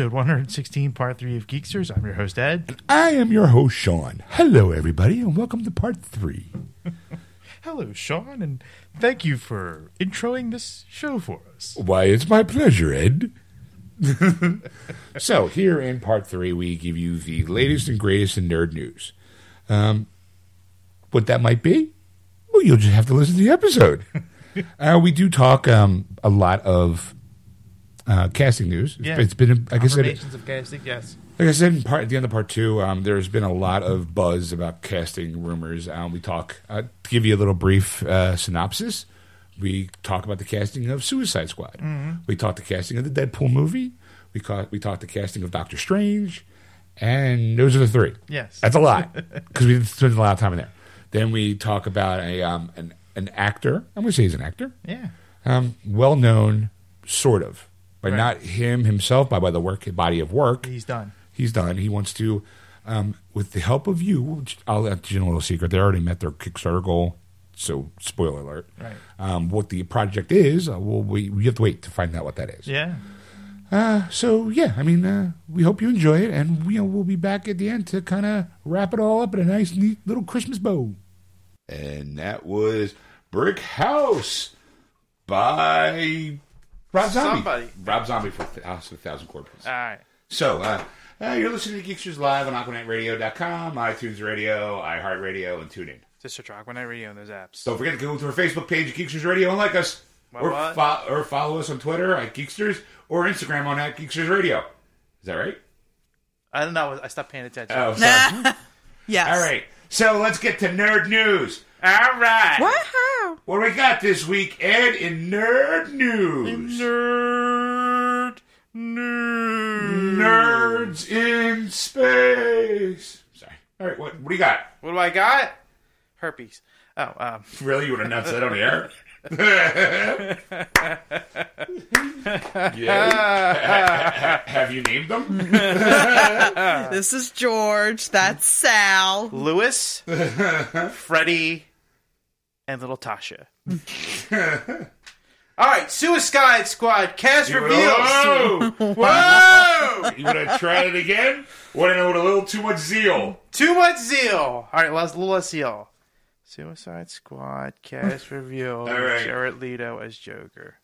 welcome to one episode 116, part three of Geeksters. I'm your host Ed. I am your host, Sean. Hello, everybody, and welcome to part three. Hello, Sean, and thank you for introing this show for us. Why, it's my pleasure, Ed. so, here in part three, we give you the latest and greatest in nerd news. Um, what that might be? Well, you'll just have to listen to the episode. uh, we do talk um, a lot of uh, casting news. It's- Yeah. It's been, like I said, of casting, yes. Like I said, in part, at the end of part two, um, there's been a lot of buzz about casting rumors. Um, we talk, uh, to give you a little brief uh, synopsis, we talk about the casting of Suicide Squad. We talk the casting of the Deadpool movie. We, ca- we talk the casting of Doctor Strange. And those are the three. Yes. That's a lot because we spent a lot of time in there. Then we talk about a um, an, an actor. I'm going to say he's an actor. Yeah. Um, well known, sort of. But Right. not him himself, but by the work body of work He's done. he's done. He wants to, um, with the help of you, which I'll let you know a little secret. They already met their Kickstarter goal, so spoiler alert. Right. Um, what the project is, uh, well, we we have to wait to find out what that is. Yeah. Uh, so yeah, I mean, uh, we hope you enjoy it, and we, we'll be back at the end to kind of wrap it all up in a nice, neat little Christmas bow. And that was Brick House by Rob Zombie. Somebody. Rob Zombie for House of a Thousand Corpses. All right. So, uh, uh, you're listening to Geeksters Live on AquanetRadio.com, iTunes Radio, iHeartRadio, and TuneIn. Just search Aquanet Radio on those apps. Don't forget to go to our Facebook page, Geeksters Radio, and like us. What, or, what? fo- or follow us on Twitter at Geeksters or Instagram on at Geeksters Radio. Is that right? I don't know. I stopped paying attention. Oh, sorry. Yes. All right. So let's get to nerd news. All right. Woohoo! What do we got this week, Ed, in nerd news? Nerd news. Nerds in space. Sorry. All right. What, what do you got? What do I got? Herpes. Oh, um, Really? You want to announce that on the air? yeah. Have you named them? This is George. That's Sal. Lewis, Freddie, and little Tasha. All right, Suicide Squad cast reveals. Whoa! Whoa! You want to try it again? Want to know with a little too much zeal? Too much zeal. All right, less, a little less zeal. Suicide Squad cast reveal. All right. Jared Leto as Joker.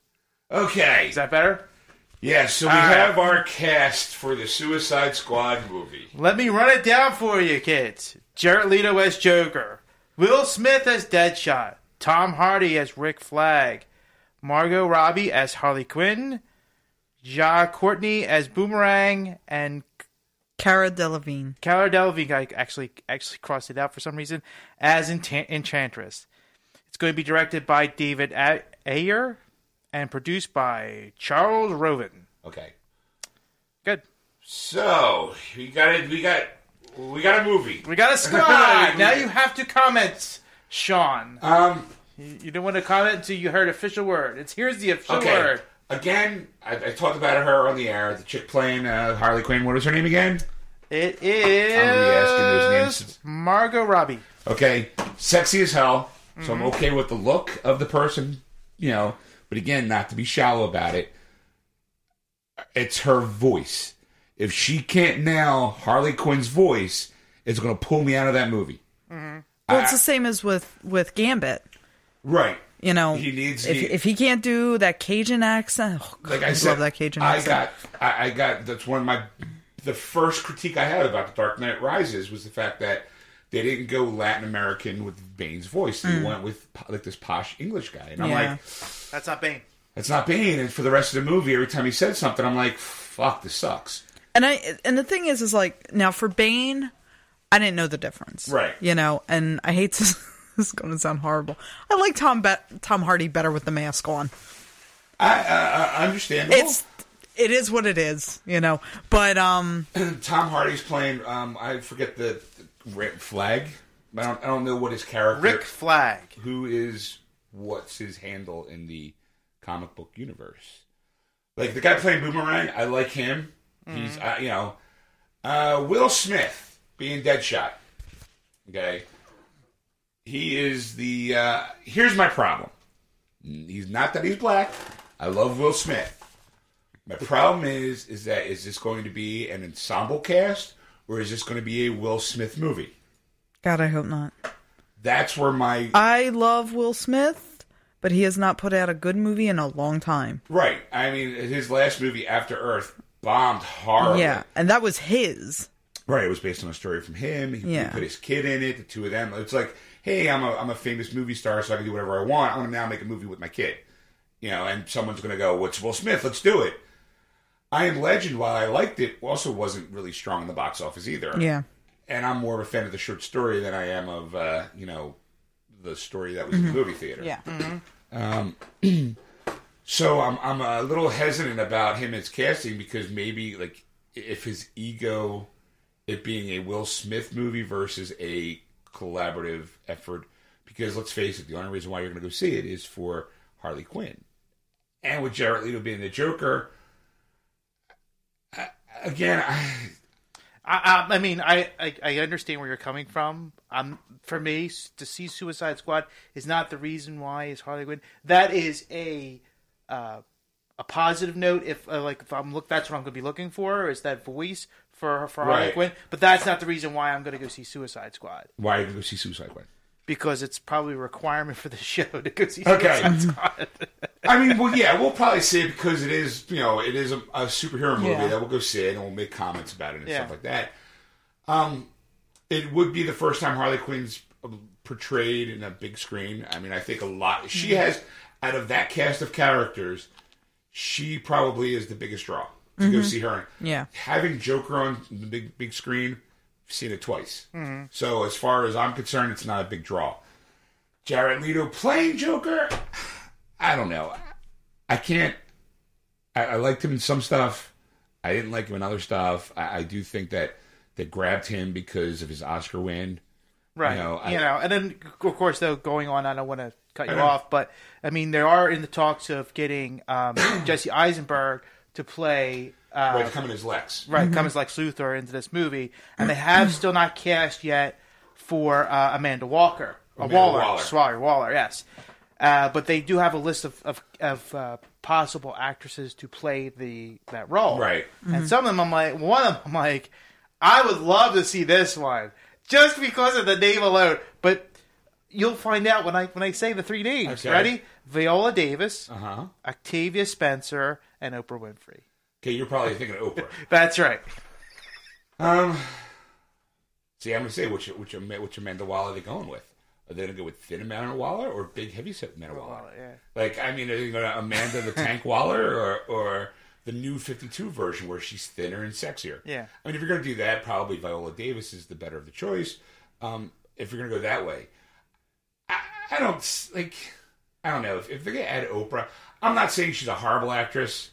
Okay. Is that better? Yeah, so we All right. have our cast for the Suicide Squad movie. Let me run it down for you, kids. Jared Leto as Joker. Will Smith as Deadshot. Tom Hardy as Rick Flag. Margot Robbie as Harley Quinn. Jai Courtney as Boomerang. And Cara Delevingne. Cara Delevingne, I actually actually crossed it out for some reason, as Enchant- Enchantress. It's going to be directed by David A- Ayer and produced by Charles Roven. Okay. Good. So we got it. We got we got a movie. We got a squad. now you have to comment, Sean. Um. You, you didn't want to comment until you heard official word. It's here's the official Okay. word. Again, I, I talked about her on the air. The chick playing uh, Harley Quinn. What was her name again? It asking those names. Margot Robbie. Okay, sexy as hell. So I'm Mm-hmm. okay with the look of the person, you know. But again, not to be shallow about it. It's her voice. If she can't nail Harley Quinn's voice, it's going to pull me out of that movie. Well, it's the same as with with Gambit. Right. You know, He needs- if he- if he can't do that Cajun accent, oh, Like God, I said, love that Cajun I accent. got, I, I got. That's one of my. The first critique I had about The Dark Knight Rises was the fact that they didn't go Latin American with Bane's voice. They went with like this posh English guy, and I'm Mm. Yeah. like, That's not Bane. That's not Bane. And for the rest of the movie, every time he said something, I'm like, fuck, this sucks. And I and the thing is, is like now for Bane, I didn't know the difference, Right. You know, and I hate to. this is going to sound horrible. I like Tom Be- Tom Hardy better with the mask on. I, I, I understand. It's it is what it is, you know. But um, Tom Hardy's playing. Um, I forget the, the red flag. I don't. I don't know what his character. Rick Flag. Who is what's his handle in the comic book universe? Like the guy playing Boomerang. I like him. He's uh, you know, uh, Will Smith being Deadshot. Okay. He is the. Uh, here's my problem. He's not that he's black. I love Will Smith. My problem is, is that is this going to be an ensemble cast or is this going to be a Will Smith movie? God, I hope not. That's where my I love Will Smith, but he has not put out a good movie in a long time. right. I mean, his last movie, After Earth, bombed hard. Yeah, and that was his. Right, it was based on a story from him. He, he put his kid in it, the two of them. It's like, hey, I'm a, I'm a famous movie star, so I can do whatever I want. I'm going to now make a movie with my kid. You know, and someone's going to go, what's Will Smith? Let's do it. I Am Legend, while I liked it, also wasn't really strong in the box office either. Yeah. And I'm more of a fan of the short story than I am of, uh, you know, the story that was in the mm-hmm. movie theater. Yeah. Mm-hmm. Um, So I'm I'm a little hesitant about him as casting because maybe like if his ego, it being a Will Smith movie versus a collaborative effort. Because let's face it, the only reason why you're going to go see it is for Harley Quinn, and with Jared Leto being the Joker. Again, I, I, I, I mean, I, I, I understand where you're coming from. Um, for me, to see Suicide Squad is not the reason why is Harley Quinn. That is a uh, a positive note. If uh, like if I'm look, that's what I'm going to be looking for is that voice for for Harley Right. Quinn. But that's not the reason why I'm going to go see Suicide Squad why go see Suicide Squad? because it's probably a requirement for the show to go see Okay. Suicide Squad. I mean, well, yeah, we'll probably see it because it is, you know, it is a, a superhero movie Yeah. that we'll go see it and we'll make comments about it and Yeah. stuff like that. Um, it would be the first time Harley Quinn's portrayed in a big screen. I mean, I think a lot. She has out of that cast of characters, she probably is the biggest draw to go mm-hmm. see her. Yeah. having Joker on the big big screen, I've seen it twice. Mm-hmm. So as far as I'm concerned, it's not a big draw. Jared Leto playing Joker, I don't know. I can't. I, I liked him in some stuff. I didn't like him in other stuff. I, I do think that they grabbed him because of his Oscar win. Right. You You know, know, and then of course though going on, I don't want to cut you off, but I mean they are in the talks of getting um, Jesse Eisenberg to play uh, Right, coming as Lex. right come as Lex Luthor into this movie, and they have still not cast yet for uh, Amanda Walker, uh, Amanda Waller, Waller. Waller, Waller, yes. Uh, but they do have a list of of, of uh, possible actresses to play the that role, Right. And some of them, I'm like, one of them, I'm like, I would love to see this one just because of the name alone. But you'll find out when I when I say the three names. Okay. Ready? Viola Davis, Uh huh. Octavia Spencer, and Oprah Winfrey. Okay, you're probably thinking of Oprah. That's right. Um, see, I'm gonna say which which which Amanda Waller are they going with? Are they gonna go with thin Amanda Waller or big heavy set Amanda Waller? yeah. Like, I mean, are they gonna Amanda the Tank Waller or or the new 52 version where she's thinner and sexier? Yeah. I mean, if you're gonna do that, probably Viola Davis is the better of the choice. Um, if you're gonna go that way, I, I don't like. I don't know if, if they're gonna add Oprah. I'm not saying she's a horrible actress.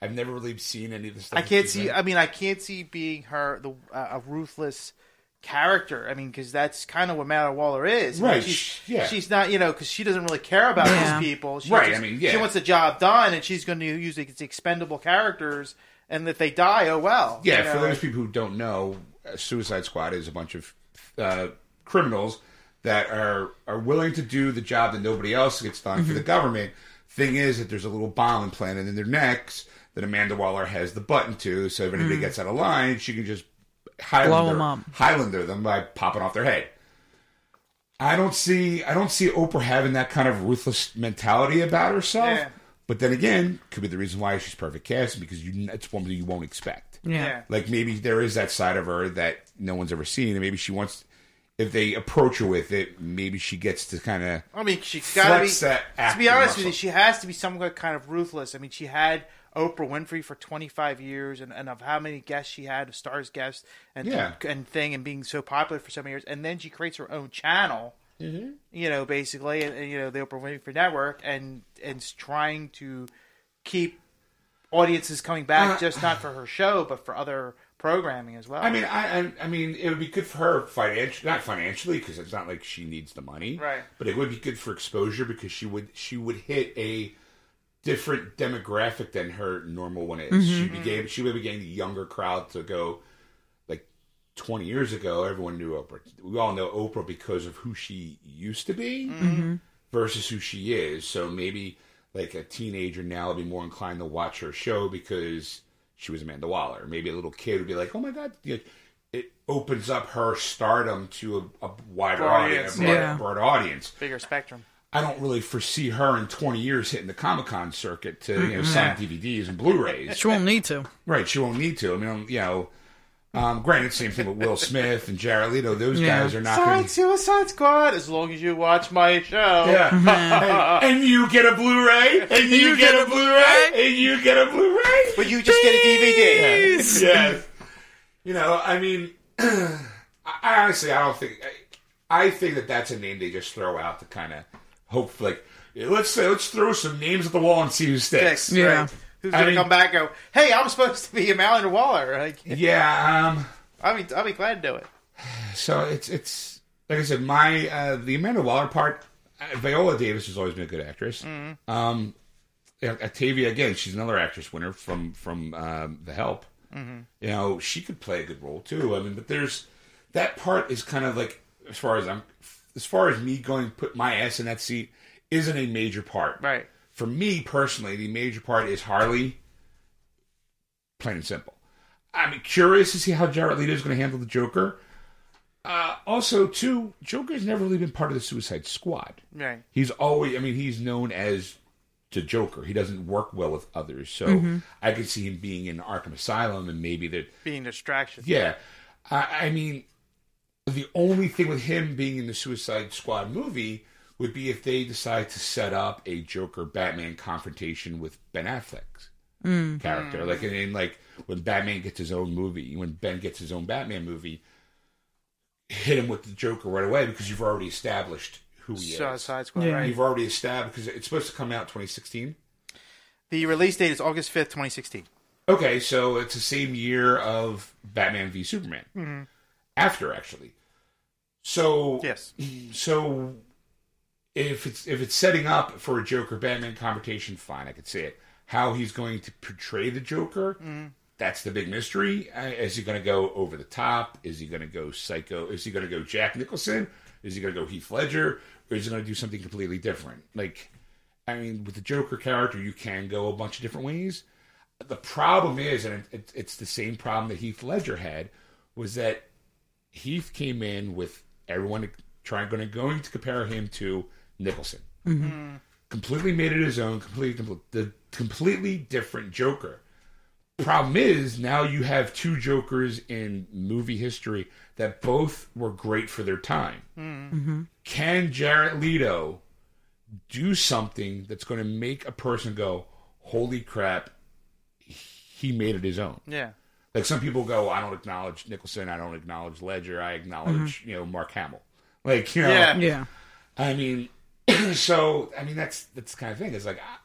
I've never really seen any of the stuff. I can't see. in. I mean, I can't see being her the uh, a ruthless character. I mean, because that's kind of what Amanda Waller is. I mean, Right, she's, yeah. She's not, you know, because she doesn't really care about Yeah. these people. She Right, just- I mean, yeah. She wants the job done, and she's going to use the expendable characters. And if they die, oh well. Yeah, you for those people who don't know, uh, Suicide Squad is a bunch of uh, criminals that are are willing to do the job that nobody else gets done for the mm-hmm. government. Thing is that there's a little bomb implanted in their necks that Amanda Waller has the button to, so if anybody mm. gets out of line, she can just Highlander, 'em up. Highlander them by popping off their head. I don't see I don't see Oprah having that kind of ruthless mentality about herself. Yeah. But then again, could be the reason why she's perfect casting because you it's one that you won't expect. Yeah. Yeah. Like maybe there is that side of her that no one's ever seen, and maybe she wants. If they approach her with it, maybe she gets to kind of. I mean, she's got to be. To be honest with you, she has to be somewhat kind of ruthless. I mean, she had Oprah Winfrey for 25 years, and, and of how many guests she had, of stars guests, and Yeah. and thing, and being so popular for so many years, and then she creates her own channel. Mm-hmm. You know, basically, and, and, you know, the Oprah Winfrey Network, and and trying to keep audiences coming back, Uh, just not for her show, but for other programming as well. I mean, I, I, I mean, it would be good for her financially, not financially, because it's not like she needs the money, Right. But it would be good for exposure because she would she would hit a different demographic than her normal one is. She mm-hmm. became she would be getting the younger crowd to go. Like twenty years ago, everyone knew Oprah. We all know Oprah because of who she used to be mm-hmm. versus who she is. So maybe like a teenager now would be more inclined to watch her show because she was Amanda Waller. Maybe a little kid would be like, "Oh my god!" It opens up her stardom to a, a wider Broad audience, audience, a broader, yeah. broader audience. Bigger spectrum. I don't really foresee her in 20 years hitting the Comic Con circuit to you know sign DVDs and Blu-rays. She won't need to. Right, she won't need to. I mean, you know, um, granted, same thing with Will Smith and Jared Leto. Those Yeah. guys are not Sign going to. Suicide Squad as long as you watch my show. Yeah, and, and you get a Blu-ray, and you, You get, get a a Blu-ray, and you get a Blu-ray. But you just get a DVD. yes. You know, I mean, I, I honestly, I don't think. I, I think that that's a name they just throw out to kind of hope, like, let's say, let's throw some names at the wall and see who sticks. Yeah. right. Who's I gonna mean- come back and go, hey, I'm supposed to be a Amanda Waller. Like, Yeah. Um. I'll be, I'll be glad to do it. So it's it's like I said, my uh, the Amanda Waller part. Uh, Viola Davis has always been a good actress. Um, Octavia again, she's another actress winner from from um, The Help. You know, she could play a good role too. I mean, but there's that part is kind of like as far as I'm as far as me going put my ass in that seat isn't a major part. Right. For me personally, the major part is Harley. Plain and simple. I'm curious to see how Jared Leto is going to handle the Joker. Uh, also, too, Joker's never really been part of the Suicide Squad. Right. He's always, I mean, he's known as the Joker. He doesn't work well with others, so I could see him being in Arkham Asylum and maybe that. Being a distraction. Yeah, I, I mean, the only thing with him being in the Suicide Squad movie would be if they decide to set up a Joker Batman confrontation with Ben Affleck's hmm. character, hmm. like in, in like when Batman gets his own movie, when Ben gets his own Batman movie, hit him with the Joker right away because you've already established who he is. Suicide Squad, Yeah. right. You've already established because it's supposed to come out 2016. The release date is August 5th, 2016. Okay, so it's the same year of Batman v Superman. Mm-hmm. After actually. So Yes. so if it's if it's setting up for a Joker Batman confrontation, fine, I could see it. How he's going to portray the Joker, that's the big mystery. Uh, Is he going to go over the top? Is he going to go psycho? Is he going to go Jack Nicholson? Is he going to go Heath Ledger? Or is he going to do something completely different? Like, I mean, with the Joker character, you can go a bunch of different ways. The problem is, and it, it, it's the same problem that Heath Ledger had, was that Heath came in with everyone trying going to going to compare him to Nicholson. Mm-hmm. Completely made it his own. Completely, compl- the completely different Joker. Problem is now you have two Jokers in movie history that both were great for their time. Mm-hmm. Mm-hmm. Can Jared Leto do something that's going to make a person go, "Holy crap!" He made it his own. Yeah. Like some people go, I don't acknowledge Nicholson, I don't acknowledge Ledger, I acknowledge you know Mark Hamill. Like you know, Yeah. Yeah. I mean, so I mean that's that's the kind of thing. It's like I,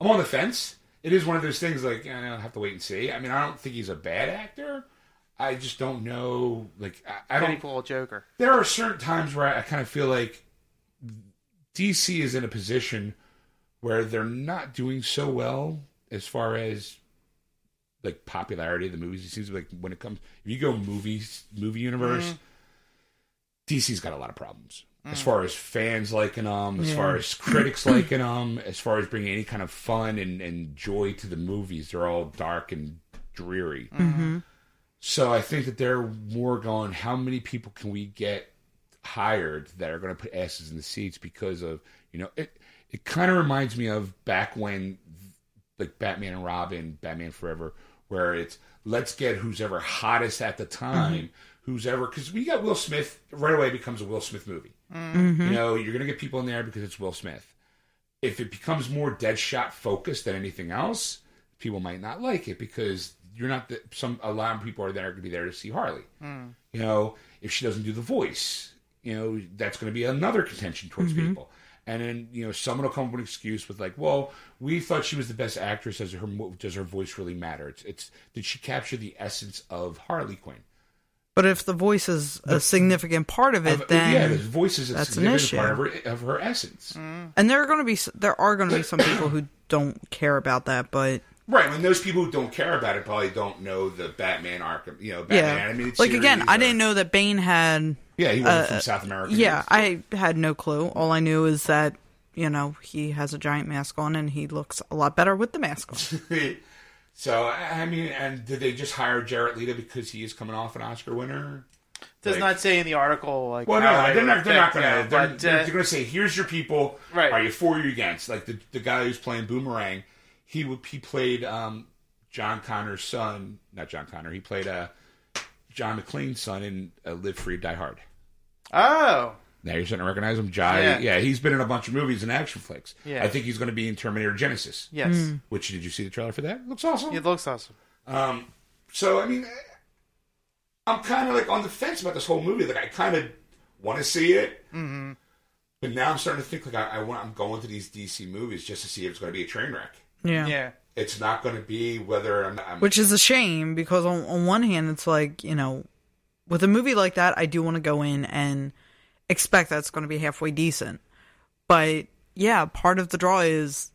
I'm on the fence. It is one of those things. Like I don't have to wait and see. I mean, I don't think he's a bad actor. I just don't know. Like I, I don't a Joker? there are certain times where I kind of feel like DC is in a position where they're not doing so well as far as like popularity of the movies. It seems like when it comes, if you go movies, movie universe, mm-hmm. DC's got a lot of problems as mm. far as fans liking them, as far as critics liking them, as far as bringing any kind of fun and, and joy to the movies. They're all dark and dreary. Mm-hmm. Mm-hmm. So I think that they're more going, how many people can we get hired that are going to put asses in the seats because of, you know, it, it kind of reminds me of back when, like Batman and Robin, Batman Forever, where it's let's get who's ever hottest at the mm-hmm. time, who's ever, because we got Will Smith, right away becomes a Will Smith movie. Mm-hmm. You know, you're going to get people in there because it's Will Smith. If it becomes more Deadshot focused than anything else, people might not like it because you're not the, some a lot of people are there going to be there to see Harley. Mm. You know, if she doesn't do the voice, you know that's going to be another contention towards mm-hmm. people. And then you know someone will come up with an excuse with like, well, we thought she was the best actress. Does her does her voice really matter? It's, it's did she capture the essence of Harley Quinn? But if the voice is a significant part of it, Of- then yeah, the voice is a significant part of her, of her essence. and there are going to be there are going to be some people who don't care about that, but Right, and those people who don't care about it probably don't know the Batman Arkham, you know, Batman yeah, animated like again, I didn't know that Bane had. Yeah, he wasn't uh, from South America. Yeah, I had no clue. All I knew is that you know, he has a giant mask on and he looks a lot better with the mask on. so I mean, and did they just hire Jared Leto because he is coming off an Oscar winner? Does Like- not say in the article like. Well, no, they they're not. They're not going to. you know, They're, but, they're, uh, going to say, "Here's your people. Right. Are you for or you against?" Like the the guy who's playing Boomerang, he would he played um, John Connor's son, not John Connor. He played uh, John McClane's son in uh, Live Free, Die Hard. Oh, Now you're starting to recognize him, Jai. Yeah. Yeah. he's been in a bunch of movies and action flicks. Yeah. I think he's going to be in Terminator Genisys. yes. Which did you see the trailer for that? Looks awesome. It looks awesome. Um, so I mean, I'm kind of like on the fence about this whole movie. Like I kind of want to see it, mm-hmm. but now I'm starting to think like I, I want. I'm going to these DC movies just to see if it's going to be a train wreck. Yeah. Yeah. It's not going to be whether I'm. I'm Which is a shame because on, on one hand, it's like, you know, with a movie like that, I do want to go in and expect that's going to be halfway decent. But yeah, part of the draw is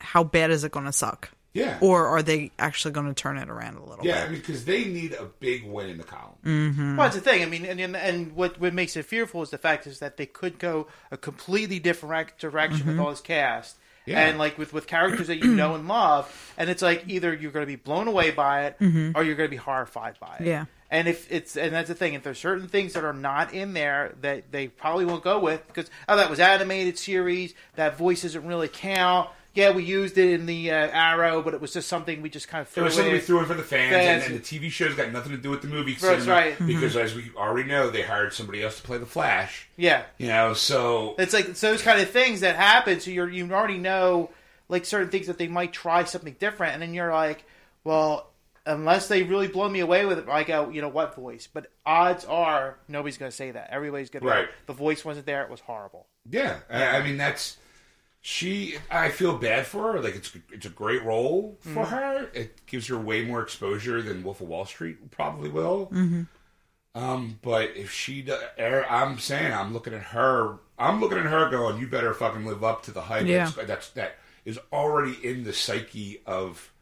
how bad is it going to suck? yeah, Or are they actually going to turn it around a little yeah. I bit? mean, because they need a big win in the column. Mm. Well, that's the thing. I mean, and and, and what what makes it fearful is the fact is that they could go a completely different direction Mm-hmm. with all this cast. Yeah. And like with, with characters that you know and love, and it's like either you're going to be blown away by it, or you're going to be horrified by it. Mm-hmm. Yeah. And if it's and that's the thing, if there's certain things that are not in there that they probably won't go with because oh that was animated series, that voice doesn't really count. Yeah, we used it in the uh, Arrow, but it was just something we just kind of It threw was something we threw in for the fans, Fans. and, and the TV show's got nothing to do with the movie. That's right. Because as we already know, they hired somebody else to play the Flash. Yeah, You know, so It's like it's those kind of things that happen. So you're you already know like certain things that they might try something different, and then you're like, well, unless they really blow me away with it, I go, you know what voice? But odds are nobody's going to say that. Everybody's going Right. to. The voice wasn't there. It was horrible. Yeah, I, I mean that's she. I feel bad for her. Like it's it's a great role for her. It gives her way more exposure than Wolf of Wall Street probably will. Um, but if she, do- er, I'm saying I'm looking at her. I'm looking at her going, "You better fucking live up to the hype Yeah. that's, that's that is already in the psyche of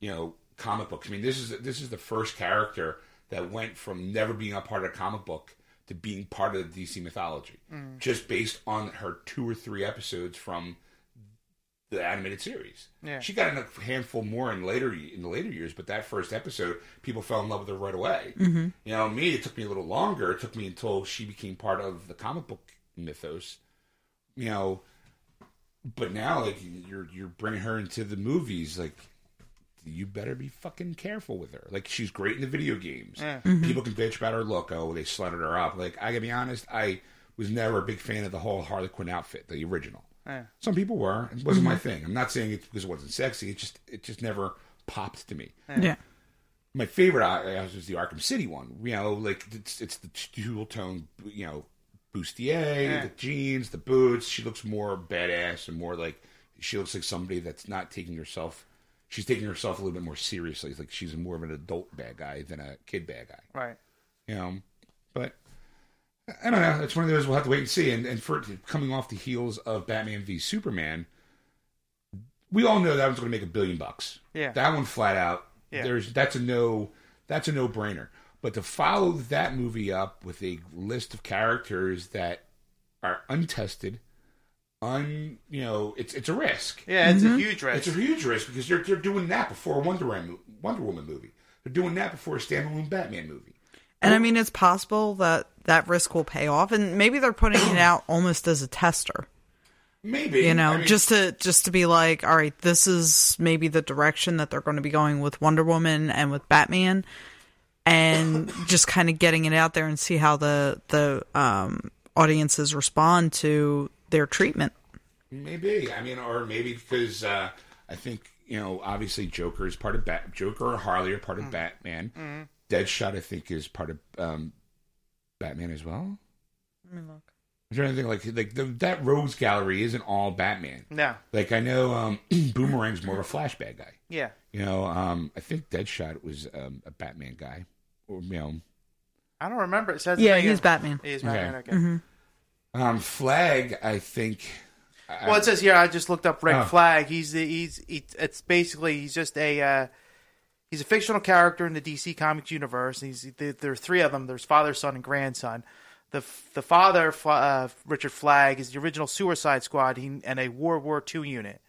you know comic books. I mean, this is this is the first character that went from never being a part of a comic book to being part of the DC mythology, just based on her two or three episodes from the animated series. Yeah. She got a handful more in later in the later years, but that first episode, people fell in love with her right away. Mm-hmm. You know, me, it took me a little longer. It took me until she became part of the comic book mythos. You know, but now like you're you're bringing her into the movies, like you better be fucking careful with her. Like she's great in the video games. Yeah. Mm-hmm. People can bitch about her look. Oh, they slutted her up. Like I gotta be honest, I was never a big fan of the whole Harley Quinn outfit, the original. Yeah. Some people were. It wasn't my mm-hmm. thing. I'm not saying it's because it wasn't sexy. It just it just never popped to me. Yeah. My favorite was the Arkham City one. You know, like it's it's the dual tone. You know, bustier, Yeah. the jeans, the boots. She looks more badass and more like she looks like somebody that's not taking herself. She's taking herself a little bit more seriously. It's like she's more of an adult bad guy than a kid bad guy Right. you know. But I don't know. It's one of those we'll have to wait and see. And, and for it coming off the heels of Batman v Superman, we all know that one's going to make a billion bucks. Yeah. that one flat out. Yeah. There's that's a no. That's a no brainer. But to follow that movie up with a list of characters that are untested, un you know, it's it's a risk. Yeah, it's a huge risk. It's a huge risk because they're they're doing that before a Wonder Woman Wonder Woman movie. They're doing that before a standalone Batman movie. And I mean, it's possible that that risk will pay off, and maybe they're putting it out almost as a tester. Maybe You know, I mean, just to just to be like, all right, this is maybe the direction that they're going to be going with Wonder Woman and with Batman, and just kind of getting it out there and see how the the um, audiences respond to their treatment. maybe. I mean, or maybe because uh, I think you know, obviously, Joker is part of Bat. Joker or Harley are part Mm. of Batman. Mm-hmm. Deadshot, I think, is part of um, Batman as well. Let me look. Is there anything like like the, that Rogues Gallery isn't all Batman? no. Like I know um, Boomerang's more of a Flash bad guy. Yeah. You know, um, I think Deadshot was um, a Batman guy. Or, you know, I don't remember. It says Yeah, he's Batman. He's Batman. Okay. Okay. Um, Flag, I think. I- Well, it says here. I just looked up Red Oh. Flag. He's the he's he, it's basically he's just a uh, he's a fictional character in the DC Comics universe. He's there there are three of them. There's father, son, and grandson. the the father, uh, Richard Flag, is the original Suicide Squad he, and a World War II unit.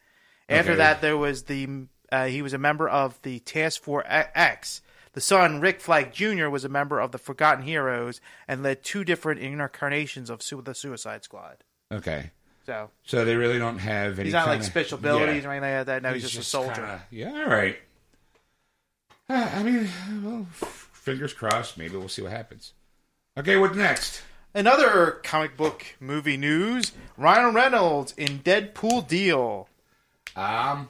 After Okay. that, there was the uh, he was a member of the Task Force X. The son, Rick Flag Jr., was a member of the Forgotten Heroes and led two different incarnations of su- the Suicide Squad. Okay. So So they really don't have any. he's not like kinda- special abilities Yeah. or anything like that. No, he's, just, a soldier. kinda- yeah, all right. Uh, I mean, well, f- fingers crossed. Maybe we'll see what happens. Okay, what next? Another comic book movie news: Ryan Reynolds in Deadpool deal. Um,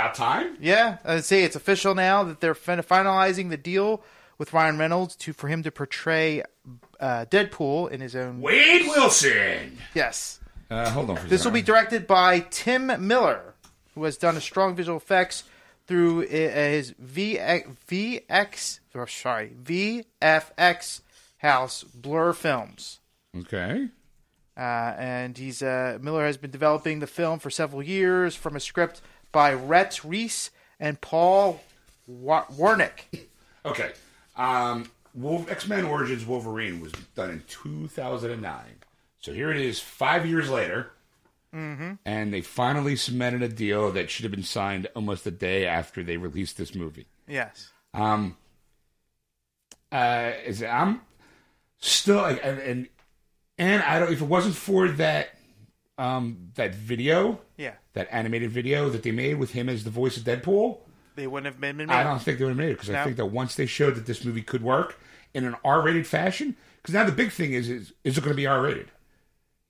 about time. Yeah, I'd say it's official now that they're fin- finalizing the deal with Ryan Reynolds to for him to portray uh, Deadpool in his own. Wade Wilson. Yes, Uh, hold on for this will be directed by Tim Miller, who has done a strong visual effects through uh, his VX, VX or sorry VFX house Blur Films. Okay. Uh, and he's uh, Miller has been developing the film for several years from a script by Rhett Reese and Paul Wa- Warnick. Okay. Um, Wolf X Men Origins Wolverine was done in 2009. So here it is, five years later, mm-hmm. and they finally cemented a deal that should have been signed almost a day after they released this movie. Yes. Um, uh, is I'm still like, and, and and I don't if it wasn't for that um that video Yeah. that animated video that they made with him as the voice of Deadpool. They wouldn't have been made. I don't think they would have made it because I think that once they showed that this movie could work in an R-rated fashion, because now the big thing is is is it going to be R-rated?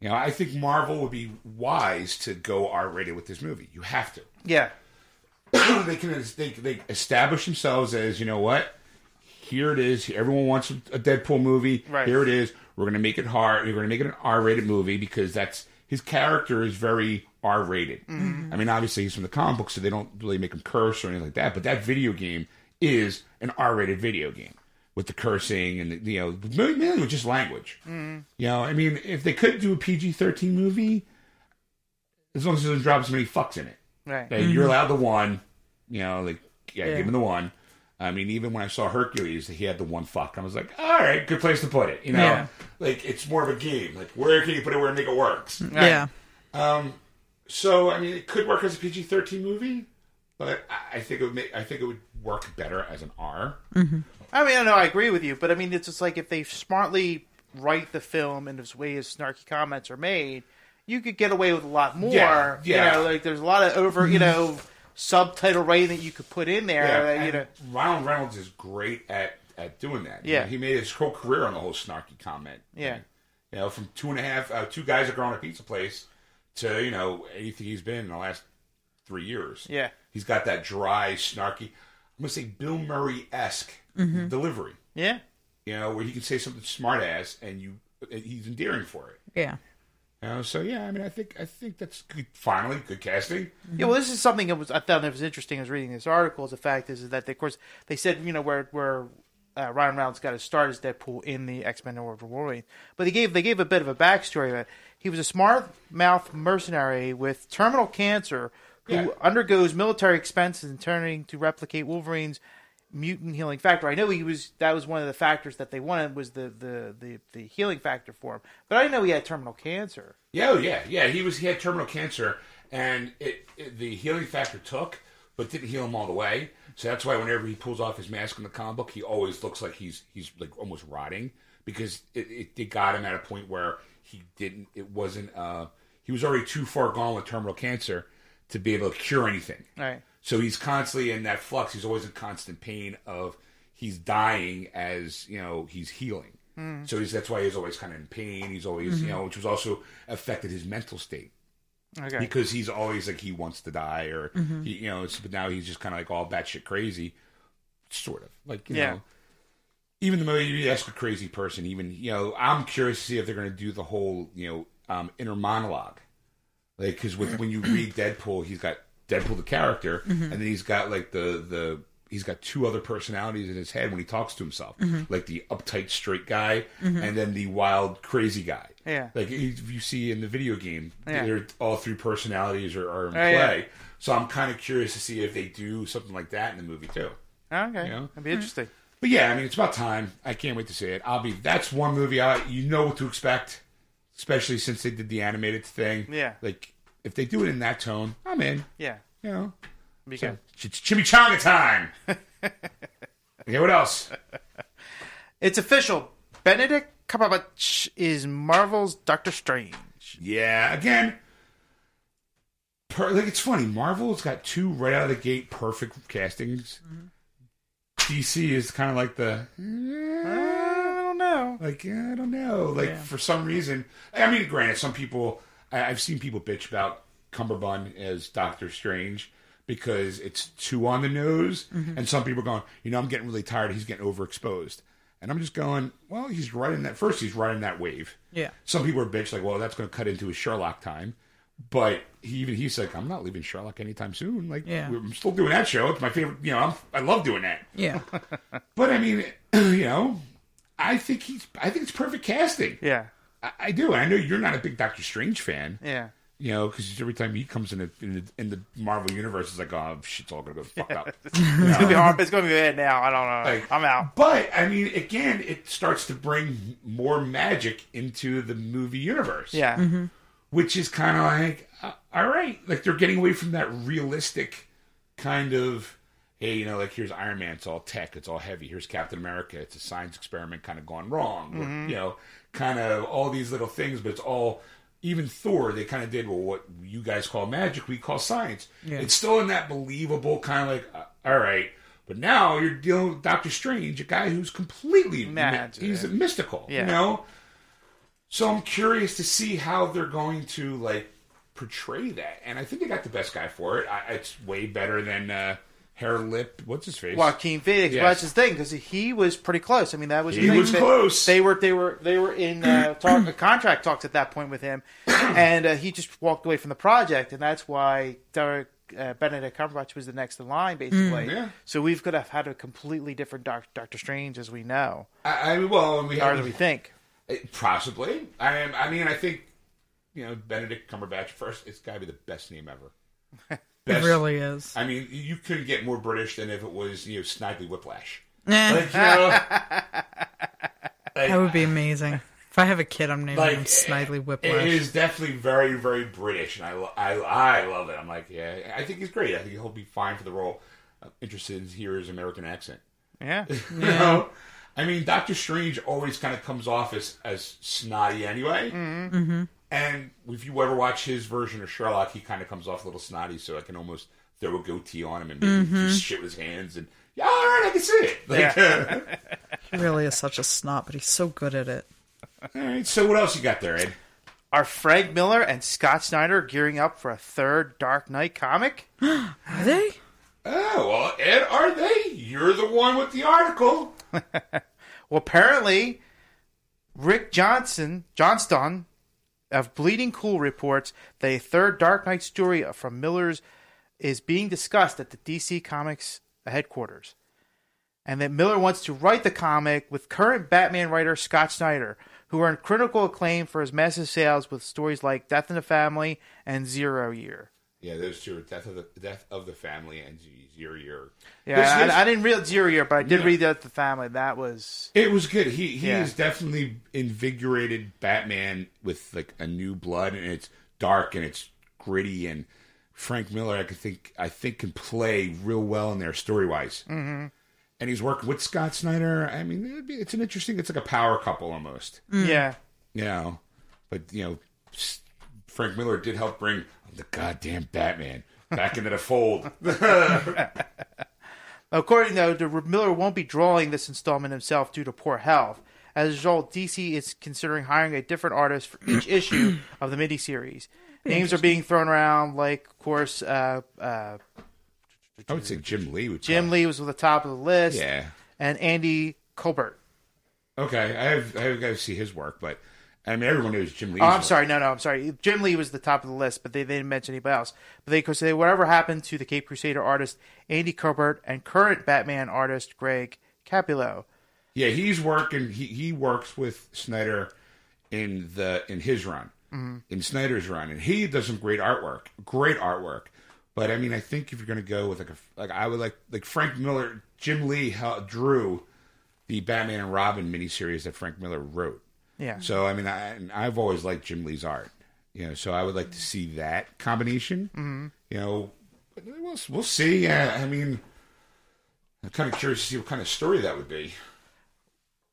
You know, I think Marvel would be wise to go R-rated with this movie. You have to. Yeah. they can they they establish themselves as you know what. Here it is. Everyone wants a Deadpool movie. Right. Here it is. We're going to make it hard. We're going to make it an R-rated movie because that's his character is very R-rated. Mm-hmm. I mean, obviously he's from the comic book, so they don't really make him curse or anything like that. But that video game is an R-rated video game with the cursing and the, you know mainly mainly with just language. Mm-hmm. You know, I mean, if they could do a PG-13 movie, as long as it doesn't drop as many fucks in it. Right. Hey, You're mm-hmm. allowed the one. You know, like yeah, Yeah. give him the one. I mean, even when I saw Hercules, he had the one fuck. I was like, all right, good place to put it. You know, Yeah. like it's more of a game. Like where can you put it where and make it works? Yeah. Um, so I mean, it could work as a PG-13 movie, but I, I think it would make. I think it would work better as an R. I mean, I know I agree with you, but I mean, it's just like if they smartly write the film in this way as snarky comments are made, you could get away with a lot more. Yeah, yeah. You know, like there's a lot of over, you know, subtitle writing that you could put in there. Yeah, you know, Ryan Reynolds is great at at doing that. Yeah. he made his whole career on the whole snarky comment. Yeah. thing. you know, from two and a half, uh, two guys are growing a pizza place to you know anything he's been in the last three years. Yeah. he's got that dry, snarky. I'm gonna say Bill Murray esque delivery. yeah. You know, where he can say something smart ass and you and he's endearing for it. Yeah. You know, so yeah, I mean, I think I think that's good. Finally, good casting. Yeah, well, this is something that was I thought that was interesting. I was reading this article. Is the fact is, is that of course they said you know where where uh, Ryan Reynolds got his start as Deadpool in the X Men Origin Wolverine, but they gave they gave a bit of a backstory of it. He was a smart mouth mercenary with terminal cancer who Yeah. undergoes military expenses and turning to replicate Wolverine's mutant healing factor. I know he was that was one of the factors that they wanted was the the the, the healing factor for him, but I didn't know he had terminal cancer. Yeah, oh, yeah, yeah. He was he had terminal cancer, and it, it the healing factor took, but didn't heal him all the way. So that's why whenever he pulls off his mask in the comic book, he always looks like he's he's like almost rotting because it, it, it got him at a point where he didn't. It wasn't. uh He was already too far gone with terminal cancer to be able to cure anything. Right. So he's constantly in that flux. He's always in constant pain of he's dying as you know he's healing. Hmm. So he's, that's why he's always kind of in pain. He's always you mm-hmm. know, which was also affected his mental state Okay. because he's always like he wants to die or mm-hmm. he, you know. But now he's just kind of like all batshit crazy, sort of like you Yeah. know. Even the movie, you ask a crazy person. Even you know, I'm curious to see if they're going to do the whole you know um, inner monologue, like because with when you read Deadpool, he's got Deadpool the character, mm-hmm. and then he's got like the the he's got two other personalities in his head when he talks to himself, mm-hmm. like the uptight straight guy, mm-hmm. and then the wild crazy guy. Yeah. like if you see in the video game, Yeah. they're all three personalities are, are in Oh, yeah. play. So I'm kind of curious to see if they do something like that in the movie too. Okay. You know? That'd be interesting. But yeah, I mean, it's about time. I can't wait to see it. I'll be. That's one movie I you know what to expect, especially since they did the animated thing. Yeah. Like if they do it in that tone, I'm in. Yeah. You know, Be so, good. chimichanga time. okay, what else? It's official. Benedict Cumberbatch is Marvel's Doctor Strange. Yeah, again, per, like it's funny. Marvel's got two right out of the gate perfect castings. Mm-hmm. DC is kind of like the uh, I don't know. like I don't know. Like for some reason, I mean, granted, some people I, I've seen people bitch about Cumberbund as Doctor Strange because it's too on the nose, mm-hmm. and some people are going, you know, I'm getting really tired. He's getting overexposed, and I'm just going, well, he's riding that first. He's riding that wave. Yeah. Some people are bitch like, well, that's going to cut into his Sherlock time. But he, even he's like, I'm not leaving Sherlock anytime soon. Like, Yeah. I'm still doing that show. It's my favorite. You know, I'm, I love doing that. Yeah. But I mean, you know, I think he's. I think it's perfect casting. Yeah. I, I do. And I know you're not a big Doctor Strange fan. Yeah. You know, because every time he comes in the, in the in the Marvel universe, it's like, oh, shit's all gonna go fuck up. It's gonna be hard. It's gonna be bad now. I don't know. Like- I'm out. But I mean, again, it starts to bring more magic into the movie universe. Yeah. which is kind of like, uh, all right, like they're getting away from that realistic kind of, hey, you know, like here's Iron Man, it's all tech, it's all heavy. Here's Captain America, it's a science experiment kind of gone wrong. Or, you know, kind of all these little things, but it's all. Even Thor, they kind of did well. What you guys call magic, we call science. It's still in that believable kind of like, uh, all right. But now you're dealing with Doctor Strange, a guy who's completely Magic. he's mystical. Yeah. You know, so I'm curious to see how they're going to like portray that, and I think they got the best guy for it. I, it's way better than uh, hair lip. What's his face? Joaquin Phoenix. Yes. Well, that's his thing because he was pretty close. I mean, that was He was They- close. They were they were they were in uh, talk, contract talks at that point with him, and uh, he just walked away from the project, and that's why Derek, uh, Benedict Cumberbatch was the next in line, basically. yeah. So we've could have had a completely different doc, Doctor Strange as we know, I, I mean, well, we or have as we think. possibly. I, I mean, I think you know Benedict Cumberbatch first. It's got to be the best name ever. It really is. I mean, you couldn't get more British than if it was you know Snidely Whiplash. Like, you know, that would be amazing. If I have a kid, I'm naming Like, him Snidely It Whiplash. is definitely very, very British, and I, I, I love it. I'm like, yeah, I think he's great. I think he'll be fine for the role. I'm interested to hear his American accent. Yeah, You know, I mean, Doctor Strange always kind of comes off as as snotty anyway. Mm-hmm. And if you ever watch his version of Sherlock, he kind of comes off a little snotty, so I can almost throw a goatee on him and make him mm-hmm. do shit with his hands. And yeah, all right, I can see it. Like, uh, He really is such a snot, but he's so good at it. all right. So what else you got there, Ed? are Frank Miller and Scott Snyder gearing up for a third Dark Knight comic? Are they? Oh well, Ed, are they? You're the one with the article. Well, apparently, Rick Johnson, Johnston of Bleeding Cool reports that a third Dark Knight story from Miller's is being discussed at the DC Comics headquarters. And that Miller wants to write the comic with current Batman writer Scott Snyder, who earned critical acclaim for his massive sales with stories like Death in the Family and Zero Year. Yeah, those two are death of the death of the family and zero year. Yeah, I, I didn't read Zero Year, but I did Yeah. read Death of the Family. That was It was good. He he Yeah. has definitely invigorated Batman with like a new blood, and it's dark and it's gritty. And Frank Miller, I could think I think can play real well in there story wise. Mm-hmm. And he's working with Scott Snyder. I mean, it'd be, it's an interesting. It's like a power couple almost. yeah. You know, but you know, Frank Miller did help bring the goddamn Batman back into the fold. According though, to Miller won't be drawing this installment himself due to poor health. As a result, DC is considering hiring a different artist for each issue of the miniseries. Names are being thrown around, like, of course, uh, uh, I would say Jim Lee would. Jim Lee was at the top of the list, Yeah. and Andy Kubert. Okay, I have I have got to see his work, but I mean everyone knows Jim Lee. Oh, I'm sorry, no, no, I'm sorry. Jim Lee was the top of the list, but they, they didn't mention anybody else. But they could say whatever happened to the Cape Crusader artist Andy Kubert and current Batman artist Greg Capullo. Yeah, he's working. He he works with Snyder in the in his run, mm-hmm. in Snyder's run, and he does some great artwork. Great artwork. But I mean, I think if you're going to go with like a like I would like like Frank Miller, Jim Lee drew the Batman and Robin miniseries that Frank Miller wrote. Yeah. So I mean, I I've always liked Jim Lee's art. You know, so I would like to see that combination. Mm-hmm. You know, but we'll we'll see. Uh, I mean, I'm kind of curious to see what kind of story that would be.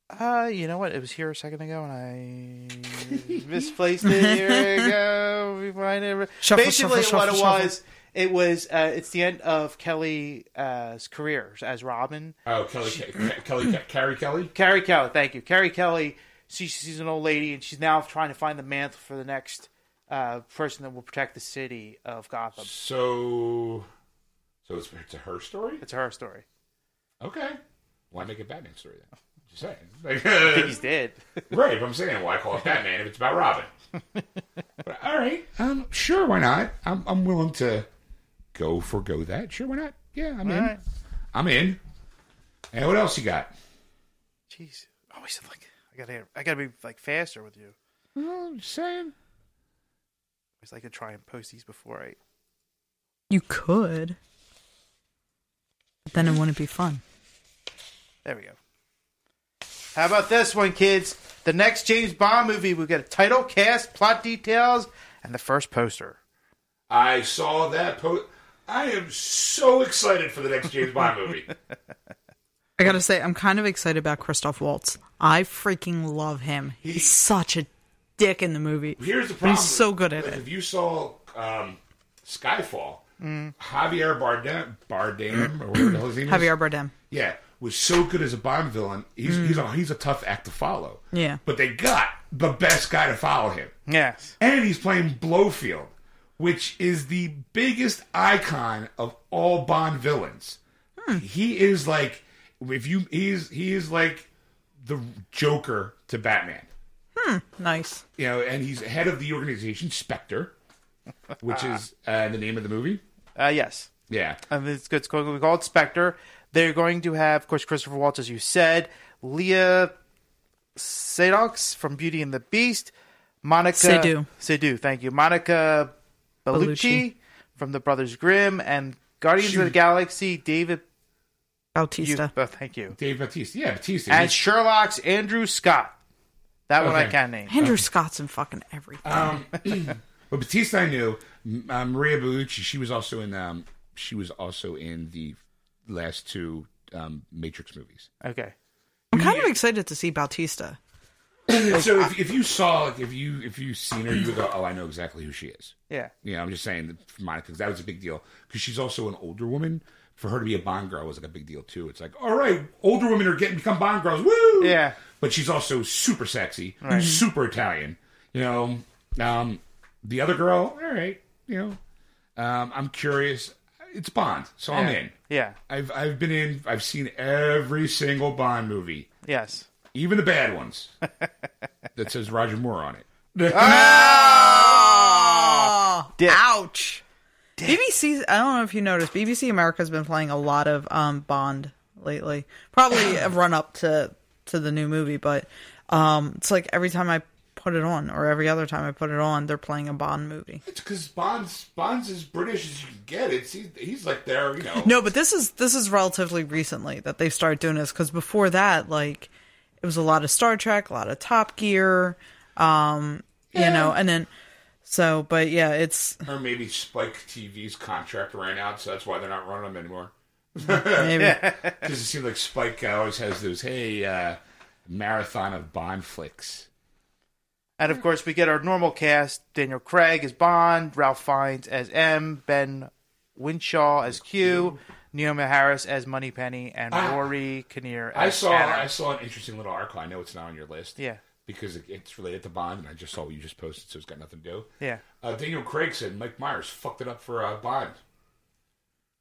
Uh, you know what? It was here a second ago, and I misplaced it. Here we go. We find it. Shuffle, Basically, shuffle, what shuffle, it shuffle. was, it was. Uh, it's the end of Kelly's uh, career as Robin. Oh, Kelly, Ke- Kelly, Ke- Carrie Kelly. Carrie Kelly, thank you. Carrie Kelly. She, she's an old lady, and she's now trying to find the mantle for the next uh, person that will protect the city of Gotham. So, so it's, it's a her story. It's her story. Okay, why make a Batman story then? Just saying. I think he's dead. right, but I'm saying why call it Batman if it's about Robin? but, all right, um, sure, why not? I'm I'm willing to go forgo that. Sure, why not? Yeah, I'm in. All right. I'm in. And what else you got? Jeez. Oh, said like I gotta I gotta be like faster with you. Well, I'm just saying. Because I could try and post these before I. You could. But then it wouldn't be fun. There we go. How about this one, kids? The next James Bond movie, we get a title, cast, plot details, and the first poster. I saw that post. I am so excited for the next James Bond movie. I gotta say, I'm kind of excited about Christoph Waltz. I freaking love him. He's such a dick in the movie. Here's the problem. he's so good at Like, it. If you saw um, Skyfall, Javier Bardem, Bardem, or whatever the hell his name is, Javier Bardem. yeah, was so good as a Bond villain. He's he's a he's a tough act to follow. Yeah. but they got the best guy to follow him, Yes. and he's playing Blofeld, which is the biggest icon of all Bond villains. He is like if you he's he is like the Joker to Batman Hmm, Nice. you know, and he's head of the organization Spectre, which is uh, the name of the movie. Uh, yes. Yeah, And it's, it's going to be called Spectre. They're going to have, of course, Christopher Waltz, as you said, Léa Seydoux from Beauty and the Beast, Monica Seydoux. Seydoux, thank you, Monica Bellucci, Bellucci. from the Brothers Grimm, and Guardians She of the Galaxy, David. You, Bautista. oh, thank you, Dave Bautista. Yeah, Bautista. and He's- Sherlock's Andrew Scott. That one I Okay. can name. Andrew Scott's in fucking everything. um, but Batista, I knew. Uh, Maria Bellucci. She was also in. Um, she was also in the last two um, Matrix movies. Okay. I'm kind of excited to see Bautista. so if, if you saw, like, if you if you seen her, you would go, "Oh, I know exactly who she is." Yeah. Yeah, I'm just saying that for Monica, 'cause that was a big deal because she's also an older woman. For her to be a Bond girl was like a big deal too. It's like, all right, older women are getting become Bond girls, woo! Yeah. but she's also super sexy, super Italian. You know, um, the other girl, all right. You know, um, I'm curious. It's Bond, so I'm in. Yeah. I've I've been in. I've seen every single Bond movie, Yes. even the bad ones that says Roger Moore on it. Oh, Dick. ouch. BBC, I don't know if you noticed, BBC America's been playing a lot of um, Bond lately. Probably a run up to to the new movie, but um, it's like every time I put it on, or every other time I put it on, they're playing a Bond movie. It's because Bond's Bond's as British as you can get. It's he's, he's like there, you know. No, but this is this is relatively recently that they've started doing this because before that, like it was a lot of Star Trek, a lot of Top Gear, um, you know, and then so, but yeah, it's Or maybe Spike TV's contract ran out, so that's why they're not running them anymore. maybe Because it seems like Spike always has those, hey, uh, marathon of Bond flicks. And of course, we get our normal cast: Daniel Craig as Bond, Ralph Fiennes as M, Ben Whishaw as Q, Naomie Harris as Moneypenny, and Ah. Rory Kinnear as I saw Anna. I saw an interesting little article. I know it's not on your list. Yeah. Because it- it's related to Bond, and I just saw what you just posted, so it's got nothing to do. Yeah. Uh, Daniel Craig said Mike Myers fucked it up for uh, Bond.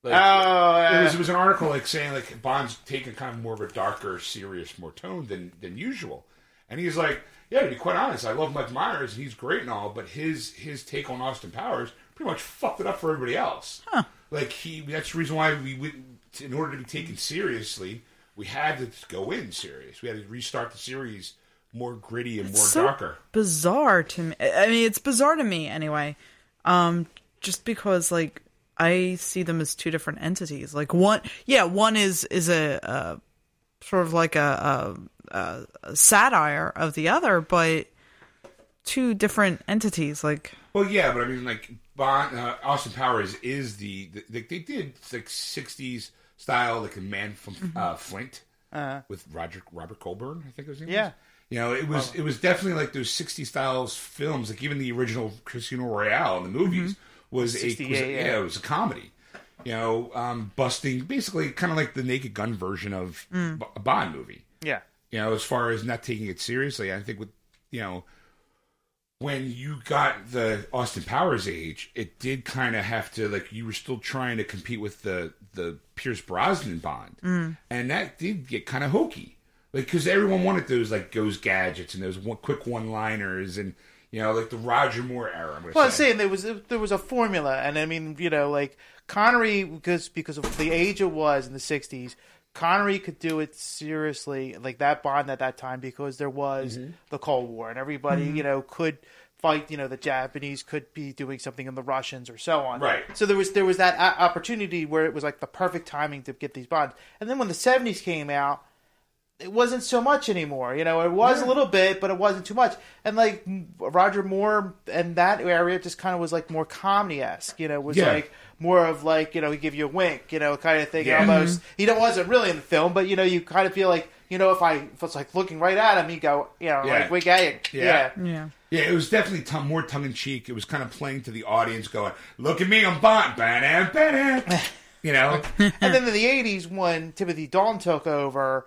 Like, Oh, it was it was an article like saying like Bond's taking kind of more of a darker, serious, more tone than than usual, and he's like, yeah, to be quite honest, I love Mike Myers, and he's great and all, but his his take on Austin Powers pretty much fucked it up for everybody else. Like he, that's the reason why we, we, in order to be taken seriously, we had to go in serious. We had to restart the series more gritty and more so darker. bizarre to me. I mean, it's bizarre to me anyway. Um, just because like I see them as two different entities. Like one, yeah, one is is a, a sort of like a, a, a satire of the other, but two different entities. Like, Well, yeah, but I mean, like Bond, uh, Austin Powers is the, the, like they did like '60s style, like a man from Mm-hmm. uh, Flint Uh, with Roger Robert Colburn, I think it was. His name Yeah. was. You know, it was it was definitely like those '60s styles films. Like even the original Casino Royale in the movies Mm-hmm. was a, was a yeah. yeah. it was a comedy. You know, um, busting basically kind of like the Naked Gun version of Mm. A Bond movie yeah. you know, as far as not taking it seriously. I think with you know, when you got the Austin Powers age, it did kind of have to like you were still trying to compete with the the Pierce Brosnan Bond, and that did get kind of hokey, like because everyone wanted those like those gadgets and those one, quick one liners and. You know, like the Roger Moore era. I'm Well, I'm saying there was there was a formula, and I mean, you know, like Connery because because of the age it was in the '60s, Connery could do it seriously, like that Bond at that time, because there was Mm-hmm. the Cold War, and everybody, you know, could fight. You know, the Japanese could be doing something in the Russians or so on. Right. So there was there was that opportunity where it was like the perfect timing to get these Bonds, and then when the '70s came out it wasn't so much anymore. You know, it was a little bit, but it wasn't too much. And like Roger Moore and that area just kind of was like more comedy esque. You know, was Yeah. like more of like you know he give you a wink, you know, kind of thing. Yeah. Almost mm-hmm. he don't- wasn't really in the film, but you know you kind of feel like you know if I if it's like looking right at him, you go you know Yeah. like wink at you. Yeah. Yeah. yeah. Yeah, it was definitely tongue, more tongue in cheek. It was kind of playing to the audience, going, "Look at me, I'm Bond." Ba-dam, ba-dam. You know, and then in the '80s, when Timothy Dalton took over,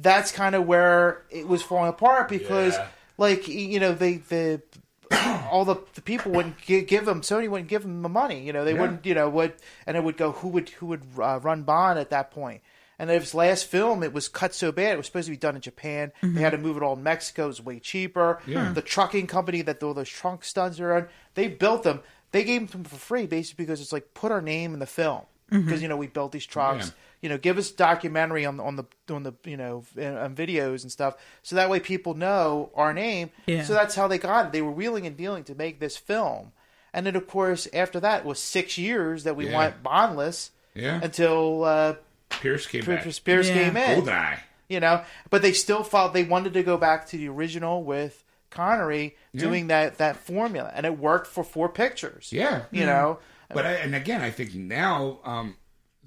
that's kind of where it was falling apart because, Yeah. like, you know, they the all the, the people wouldn't gi- give them Sony wouldn't give them the money. You know, they Yeah. wouldn't. You know, would and it would go who would who would uh, run Bond at that point. And his last film, it was cut so bad. It was supposed to be done in Japan. They had to move it all to Mexico. It was way cheaper. Yeah. The trucking company that all those trunk stunts are on, they built them. They gave them for free, basically because it's like put our name in the film because you know we built these trucks. Yeah. You know, give us documentary on the on the on the you know on videos and stuff, so that way people know our name. Yeah. So that's how they got it. They were wheeling and dealing to make this film, and then of course after that was six years that we Yeah. went bondless yeah. until uh, Pierce came back. Pierce Pierce Yeah. came in Goldeneye. you know but they still felt they wanted to go back to the original with connery doing that that formula and it worked for four pictures Yeah, you know But I, and again, I think now um,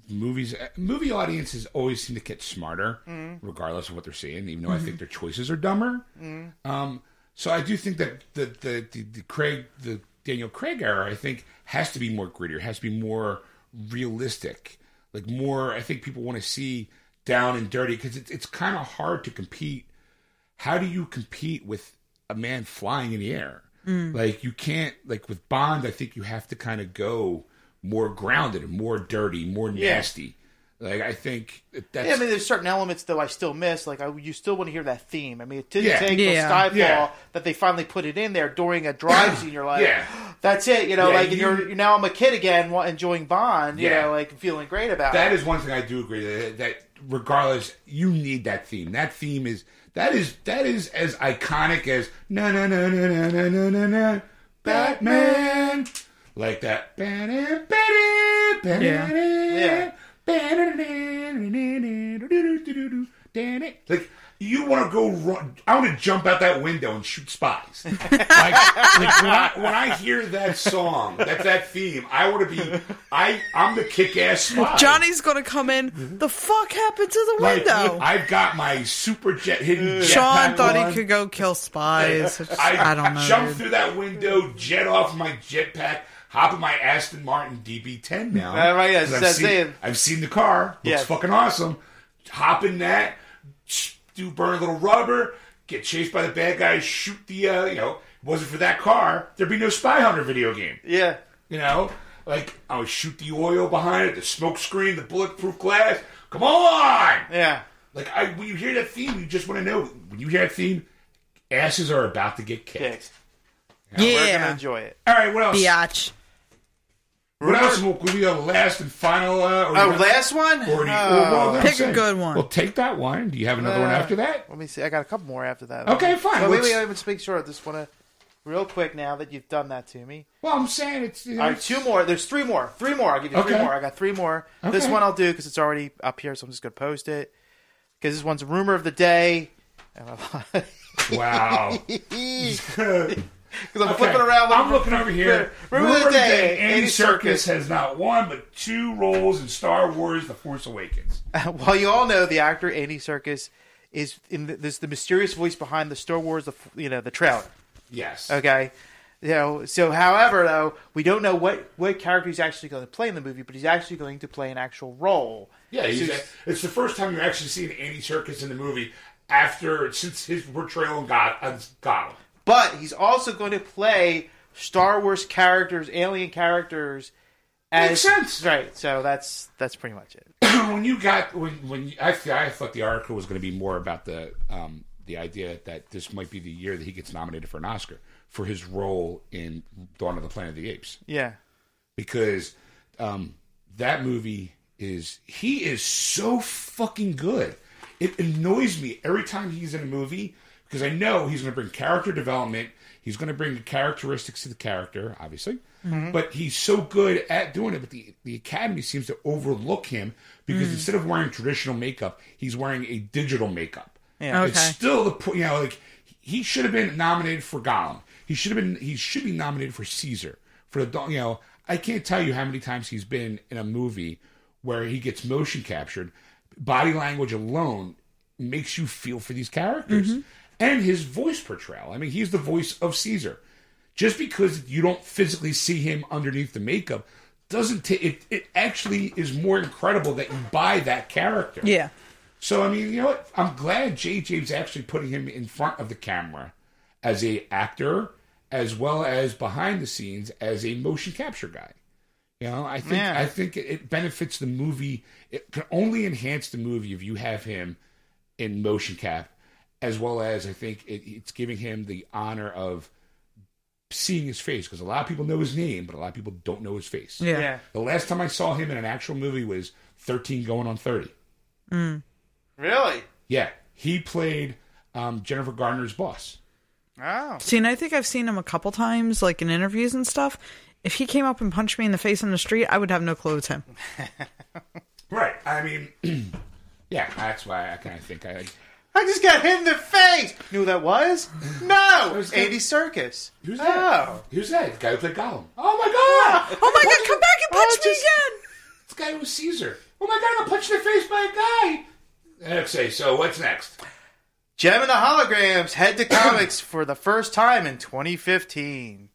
movies, uh, movie audiences always seem to get smarter, mm. regardless of what they're seeing. Even though I think mm-hmm. their choices are dumber. Mm. Um, so I do think that the the, the the Craig the Daniel Craig era, I think, has to be more grittier, has to be more realistic, like more. I think people want to see down and dirty because it's it's kind of hard to compete. How do you compete with a man flying in the air? Mm. Like you can't like with Bond. I think you have to kind of go more grounded and more dirty, more Yeah. nasty. Like I think that's Yeah, I mean, there's certain elements though I still miss. Like, I, you still want to hear that theme. I mean, it didn't Yeah. take Yeah. till Skyfall Yeah. that they finally put it in there during a drive scene. You're like, Yeah. that's it. You know, Yeah, like, you- you're, you're now I'm a kid again, enjoying Bond. You Yeah. know, like feeling great about That it. is one thing I do agree that, that regardless, you need that theme. That theme is that is that is as iconic as na na na na na na na na na Batman, like that. Yeah. Like you want to go run. I want to jump out that window and shoot spies. like, like when, I, when I hear that song, that that theme, I want to be. I I'm the kick ass spy. Johnny's gonna come in. The fuck happened to the Like, window? I've got my super jet hidden. Sean jetpack thought on. he could go kill spies. It's I, I, don't know. Jump dude. through that window, jet off my jetpack, hop in my Aston Martin DB10 now. Uh, right, yeah, 'Cause I've, seen. I've seen the car. Looks Yeah. fucking awesome. Hop in that, sh- do burn a little rubber, get chased by the bad guys, shoot the, uh, you know, wasn't for that car, there'd be no Spy Hunter video game. Yeah. You know, like I would shoot the oil behind it, the smoke screen, the bulletproof glass. Come on! Yeah. Like I, when you hear that theme, you just want to know. When you hear that theme, asses are about to get kicked. Kicks. We're gonna enjoy it. All right, what else? Biatch. What else will will be the last and final? Uh, or Oh, you- last one. or do you- Oh. well, I'm Pick a saying- good one. Well, take that one. Do you have another one Uh, after that? Let me see. I got a couple more after that. Okay, fine. So wait, Let's- wait, wait, let's make sure. I just want to, real quick, now that you've done that to me. Well, I'm saying it's. You All right, two more. There's three more. Three more. I'll give you three Okay. more. I got three more. This Okay. one I'll do because it's already up here, so I'm just gonna post it. because this one's rumor of the day. Wow. Because I'm flipping around. I'm looking over here. Of the day, Andy Andy Circus Serkis. has not one but two roles in Star Wars: The Force Awakens. Well, you all know the actor Andy Serkis is in the, this the mysterious voice behind the Star Wars, the you know the trailer. Yes. Okay, you know. So, however, though, we don't know what what character he's actually going to play in the movie, but he's actually going to play an actual role. Yeah, it's the first time you're actually seeing Andy Serkis in the movie after since his portrayal in God, uh, Gotham. But he's also going to play Star Wars characters, alien characters. As, Makes sense. right? So that's that's pretty much it. when you got when when you, I, I thought the article was going to be more about the um, the idea that this might be the year that he gets nominated for an Oscar for his role in Dawn of the Planet of the Apes Yeah, because um, that movie is he is so fucking good. It annoys me every time he's in a movie because I know he's going to bring character development. He's going to bring the characteristics to the character, obviously, mm-hmm. but he's so good at doing it. But the the Academy seems to overlook him because mm. instead of wearing traditional makeup, he's wearing a digital makeup. Yeah. It's still the you know like he should have been nominated for Gollum. He should have been he should be nominated for Caesar for the you know I can't tell you how many times he's been in a movie where he gets motion captured. Body language alone makes you feel for these characters mm-hmm. And his voice portrayal. I mean, he's the voice of Caesar. Just because you don't physically see him underneath the makeup doesn't ta- it it actually is more incredible that you buy that character. Yeah. So I mean, you know what? I'm glad JJ's actually putting him in front of the camera as a actor, as well as behind the scenes as a motion capture guy. You know, I think Yeah. I think it- it benefits the movie. It can only enhance the movie if you have him in motion cap, as well as I think it, it's giving him the honor of seeing his face because a lot of people know his name, but a lot of people don't know his face. Yeah. yeah. The last time I saw him in an actual movie was 13 going on 30. Really? Yeah, he played um, Jennifer Gardner's boss. Oh, See, and I think I've seen him a couple times, like in interviews and stuff. If he came up and punched me in the face in the street, I would have no clue it's him. Right. I mean, yeah, that's why I kind of think I. I just got hit in the face. You know who that was? No, It was that? Andy Serkis. Who's that? Oh. Who's that? The guy who played Gollum. Oh my god! Oh my god, come back and punch Oh, me just- again! This guy was Caesar. Oh my god! I got punched in the face by a guy. Okay, so what's next? Jem and the Holograms head to comics for the first time in 2015.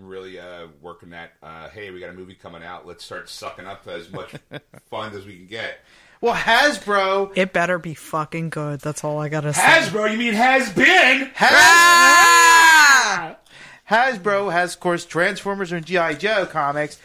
really uh, working that. Uh, hey, we got a movie coming out. Let's start sucking up as much fun as we can get. Well, Hasbro It better be fucking good. That's all I gotta say. Hasbro? You mean has been? has, Hasbro has, of course, Transformers and GI Joe comics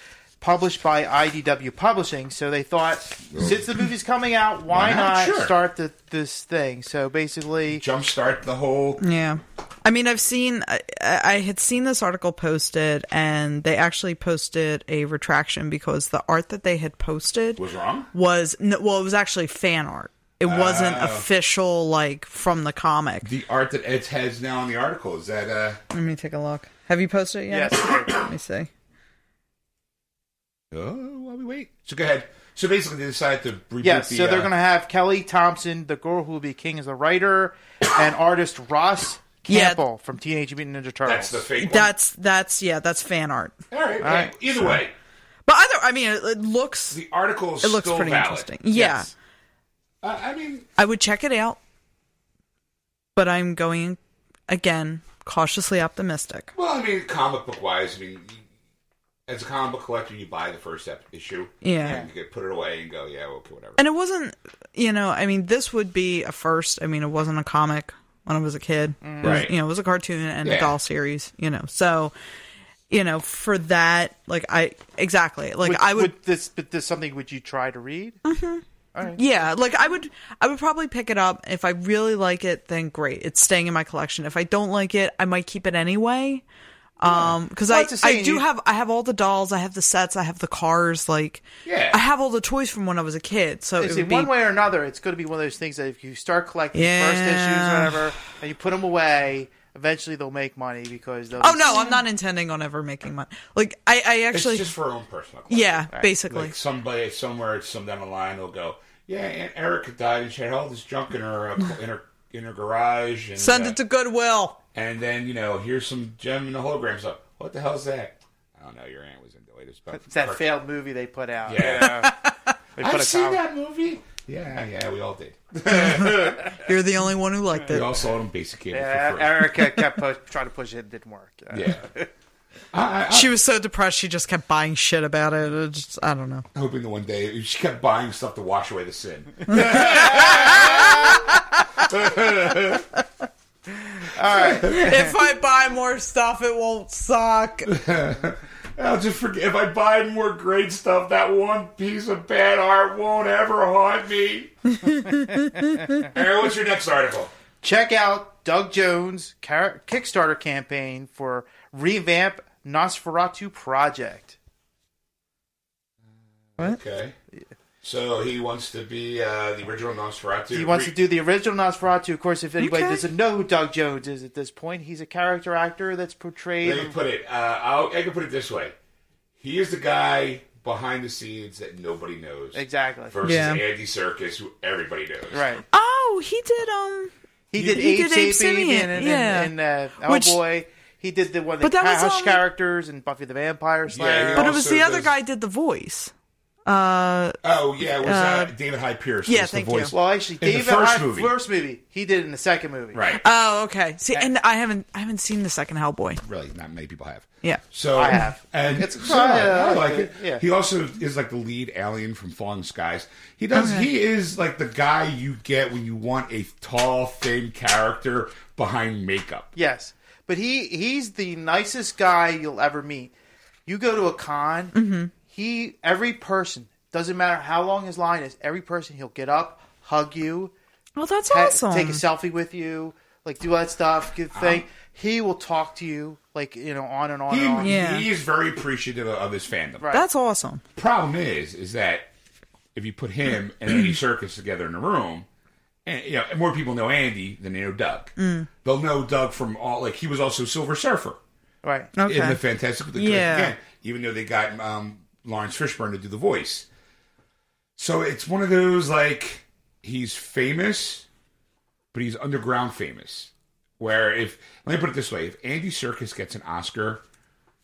published by IDW Publishing. So they thought, since the movie's coming out, why, Why not? not, Sure. start the, this thing? So basically, Jumpstart the whole. Yeah. I mean, I've seen, I, I had seen this article posted, and they actually posted a retraction because the art that they had posted Was wrong. was, no, well, it was actually fan art. It wasn't official, like, from the comic. The art that Ed has now in the article is that. uh Let me take a look. Have you posted it yet? yes. Let me see. Oh, while we wait. So go ahead. So basically, they decided to reboot Yes, the. so they're uh, going to have Kelly Thompson, the girl who will be king, as a writer, and artist Ross Yeah. Campbell from Teenage Mutant Ninja Turtles. That's the fake. one. That's, that's, yeah, that's fan art. All right. right, hey, either way, But either, I mean, it, it looks, the article is it looks still pretty valid. interesting. Yeah. Yes. Uh, I mean, I would check it out, but I'm going again cautiously optimistic. well, I mean, comic book wise, I mean, you- as a comic book collector, you buy the first ep- issue. Yeah. And you could put it away and go, yeah, okay, whatever. And it wasn't, you know, I mean, this would be a first. I mean, it wasn't a comic when I was a kid. It was, Right. you know, it was a cartoon and Yeah. a doll series, you know. So, you know, for that, like, I, exactly. Like, Would, I would, would this, but this something would you try to read? Mm-hmm. yeah, like, I would, I would probably pick it up. If I really like it, then great. It's staying in my collection. If I don't like it, I might keep it anyway. Um, because Well, I, it's the same. I do You- have, I have all the dolls, I have the sets, I have the cars, like, Yeah. I have all the toys from when I was a kid. So it See, would be, one way or another, it's going to be one of those things that if you start collecting first issues or whatever, and you put them away, eventually they'll make money because they'll. Oh be- no, I'm not intending on ever making money. Like I, I actually, it's just for our own personal collection. yeah, basically. Like somebody somewhere, some down the line, will go, yeah, Aunt Erica died, and she had all this junk in her uh, in her in her garage. And, Send uh, it to Goodwill. And then you know, here's some Jem in the hologram stuff. What the hell's that? I don't know. Your aunt was into it. It's, about It's that failed movie they put out. Yeah. They put I've seen com- that movie. Yeah, yeah, we all did. You're the only one who liked it. We all saw it on basic cable Yeah, for free. Erica kept push, trying to push it, it didn't work. Uh, Yeah. I, I, I, She was so depressed, she just kept buying shit about it. It just, I don't know. hoping that one day she kept buying stuff to wash away the sin. If I buy more stuff, it won't suck. I'll just forget if I buy more great stuff. That one piece of bad art won't ever haunt me. Aaron, what's your next article? Check out Doug Jones' car- Kickstarter campaign for revamp Nosferatu project. What? Okay. So he wants to be uh, the original Nosferatu. He wants to do the original Nosferatu. Of course, if anybody Okay. doesn't know who Doug Jones is at this point, he's a character actor that's portrayed. Let me put it. Uh, I'll, I can put it this way: He is the guy behind the scenes that nobody knows. Exactly. Versus Yeah. Andy Serkis, who everybody knows. Right. Oh, he did, um. He did He Abe did Abe Sapien Sapien, and, yeah. and, and uh, Which- Hellboy. He did the one of the But that was, Hush characters and Buffy the Vampire Slayer. he But it was also the other does- guy did the voice. Uh, Oh yeah, it was uh, David Hyde Pierce. yeah, was the thank you. voice. well, actually, In the David first Hyde- movie. first movie, he did it in the second movie. Right. oh, okay. See, and I haven't, I haven't seen the second Hellboy. really, not many people have. Yeah. So I have. and It's- so I, yeah, I I like like it. it, yeah. He also is like the lead alien from Falling Skies. He does. He is like the guy you get when you want a tall, thin character behind makeup. Yes, but he he's the nicest guy you'll ever meet. You go to a con, Mm-hmm. He every person doesn't matter how long his line is. Every person he'll get up, hug you, Well, that's ha- awesome. take a selfie with you, like do all that stuff. Good thing. He will talk to you like you know on and on He, and on. Yeah. he is very appreciative of his fandom. Right. That's awesome. Problem is, is that if you put him and Andy Serkis together in a room, and you know, more people know Andy than they know Doug. Mm. They'll know Doug from all like he was also Silver Surfer Right. Okay. in the Fantastic. The, Yeah. Again, even though they got um, Laurence Fishburne to do the voice, so it's one of those like he's famous, but he's underground famous. Where if let me put it this way, if Andy Serkis gets an Oscar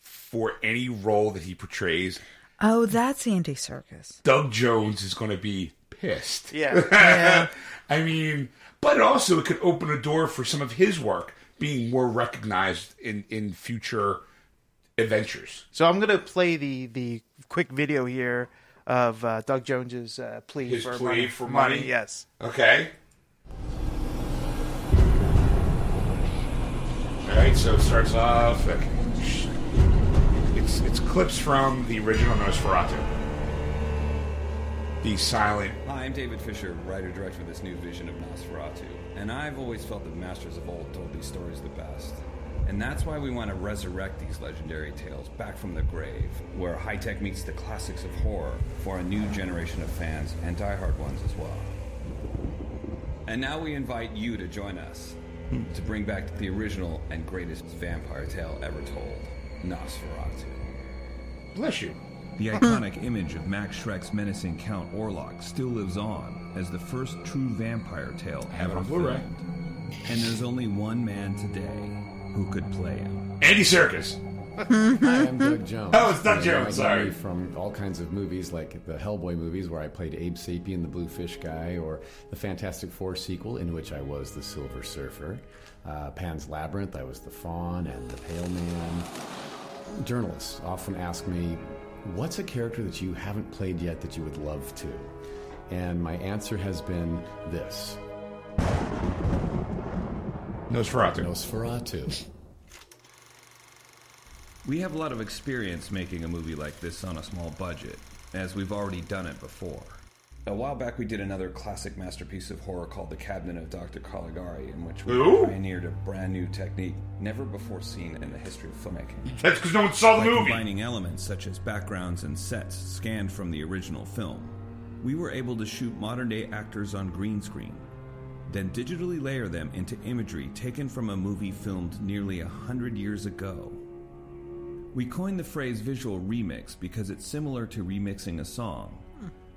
for any role that he portrays, Oh, that's Andy Serkis. Doug Jones is going to be pissed. Yeah. I mean, but also it could open a door for some of his work being more recognized in in future adventures. So I'm gonna play the the quick video here of uh, Doug Jones's uh, plea His for plea money. for money? Yes. Okay. All right, so it starts off. like, It's it's clips from the original Nosferatu. The silent. Hi, I'm David Fisher, writer director of this new vision of Nosferatu, and I've always felt that masters of old told these stories the best. And that's why we want to resurrect these legendary tales back from the grave, where high tech meets the classics of horror for a new generation of fans and diehard ones as well. And now we invite you to join us to bring back the original and greatest vampire tale ever told Nosferatu. Bless you. The iconic image of Max Schreck's menacing Count Orlok still lives on as the first true vampire tale ever filmed. And there's only one man today who could play him. Andy Serkis. Hi, I'm Doug Jones. Oh, it's Doug Jones, sorry. From all kinds of movies, like the Hellboy movies, where I played Abe Sapien, the Blue Fish guy, or the Fantastic Four sequel, in which I was the Silver Surfer. Uh, Pan's Labyrinth, I was the Faun and the Pale Man. Journalists often ask me, "What's a character that you haven't played yet that you would love to?" And my answer has been this: Nosferatu. Nosferatu. We have a lot of experience making a movie like this on a small budget, as we've already done it before. A while back, we did another classic masterpiece of horror called The Cabinet of Dr. Caligari, in which we Ooh. pioneered a brand new technique never before seen in the history of filmmaking. That's because no one saw By the movie. combining elements such as backgrounds and sets scanned from the original film, we were able to shoot modern day actors on green screen, then digitally layer them into imagery taken from a movie filmed nearly a hundred years ago. We coined the phrase visual remix because it's similar to remixing a song,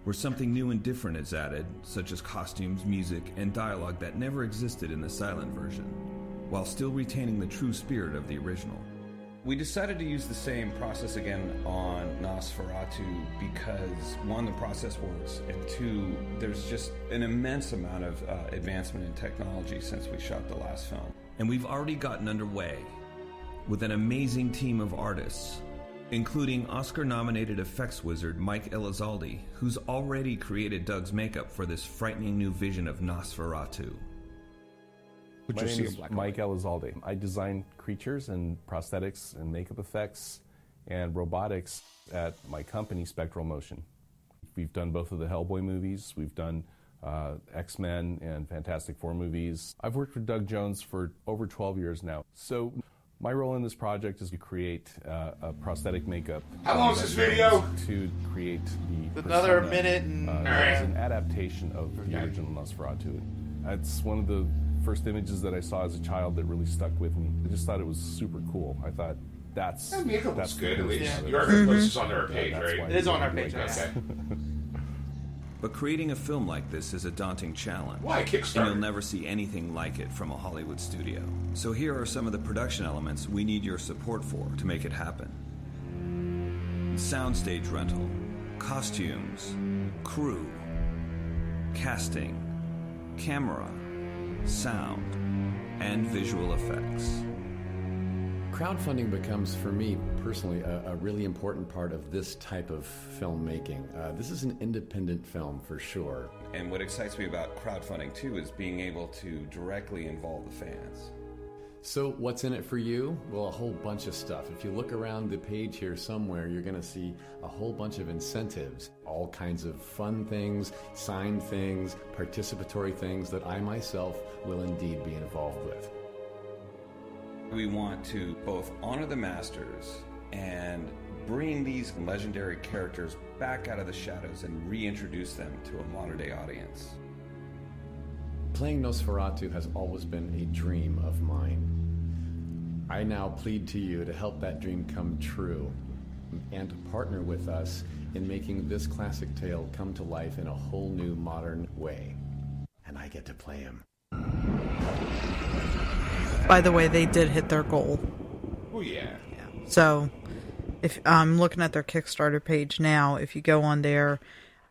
where something new and different is added, such as costumes, music, and dialogue that never existed in the silent version, while still retaining the true spirit of the original. We decided to use the same process again on Nosferatu because one, the process works, and two, there's just an immense amount of uh, advancement in technology since we shot the last film. And we've already gotten underway with an amazing team of artists, including Oscar nominated effects wizard Mike Elizalde, who's already created Doug's makeup for this frightening new vision of Nosferatu. Which My you'll name see is black Mike Elizalde. I design creatures and prosthetics and makeup effects and robotics at my company, Spectral Motion. We've done both of the Hellboy movies. We've done uh, X Men and Fantastic Four movies. I've worked with Doug Jones for over 12 years now. So, my role in this project is to create uh, a prosthetic makeup. How long is this video? To create the Another persona, minute and- uh, All right. an adaptation of the original Nosferatu. That's one of the first images that I saw as a child that really stuck with me. I just thought it was super cool. I thought that's That makeup that's looks good at the least. business of Your it. place is on our page, That's right? It is on our page, like yes. Okay. But creating a film like this is a daunting challenge. Why, And you'll never see anything like it from a Hollywood studio. So here are some of the production elements we need your support for to make it happen. Soundstage rental, costumes, crew, casting, camera, sound, and visual effects. Crowdfunding becomes, for me personally, a, a really important part of this type of filmmaking. Uh, this is an independent film for sure. And what excites me about crowdfunding too is being able to directly involve the fans. So, what's in it for you? Well, a whole bunch of stuff. If you look around the page here somewhere, you're going to see a whole bunch of incentives, all kinds of fun things, signed things, participatory things that I myself will indeed be involved with. We want to both honor the masters and bring these legendary characters back out of the shadows and reintroduce them to a modern day audience. Playing Nosferatu has always been a dream of mine. I now plead to you to help that dream come true and to partner with us in making this classic tale come to life in a whole new modern way. And I get to play him. By the way, they did hit their goal. Oh yeah. Yeah. So, if I'm looking at their Kickstarter page now, if you go on there,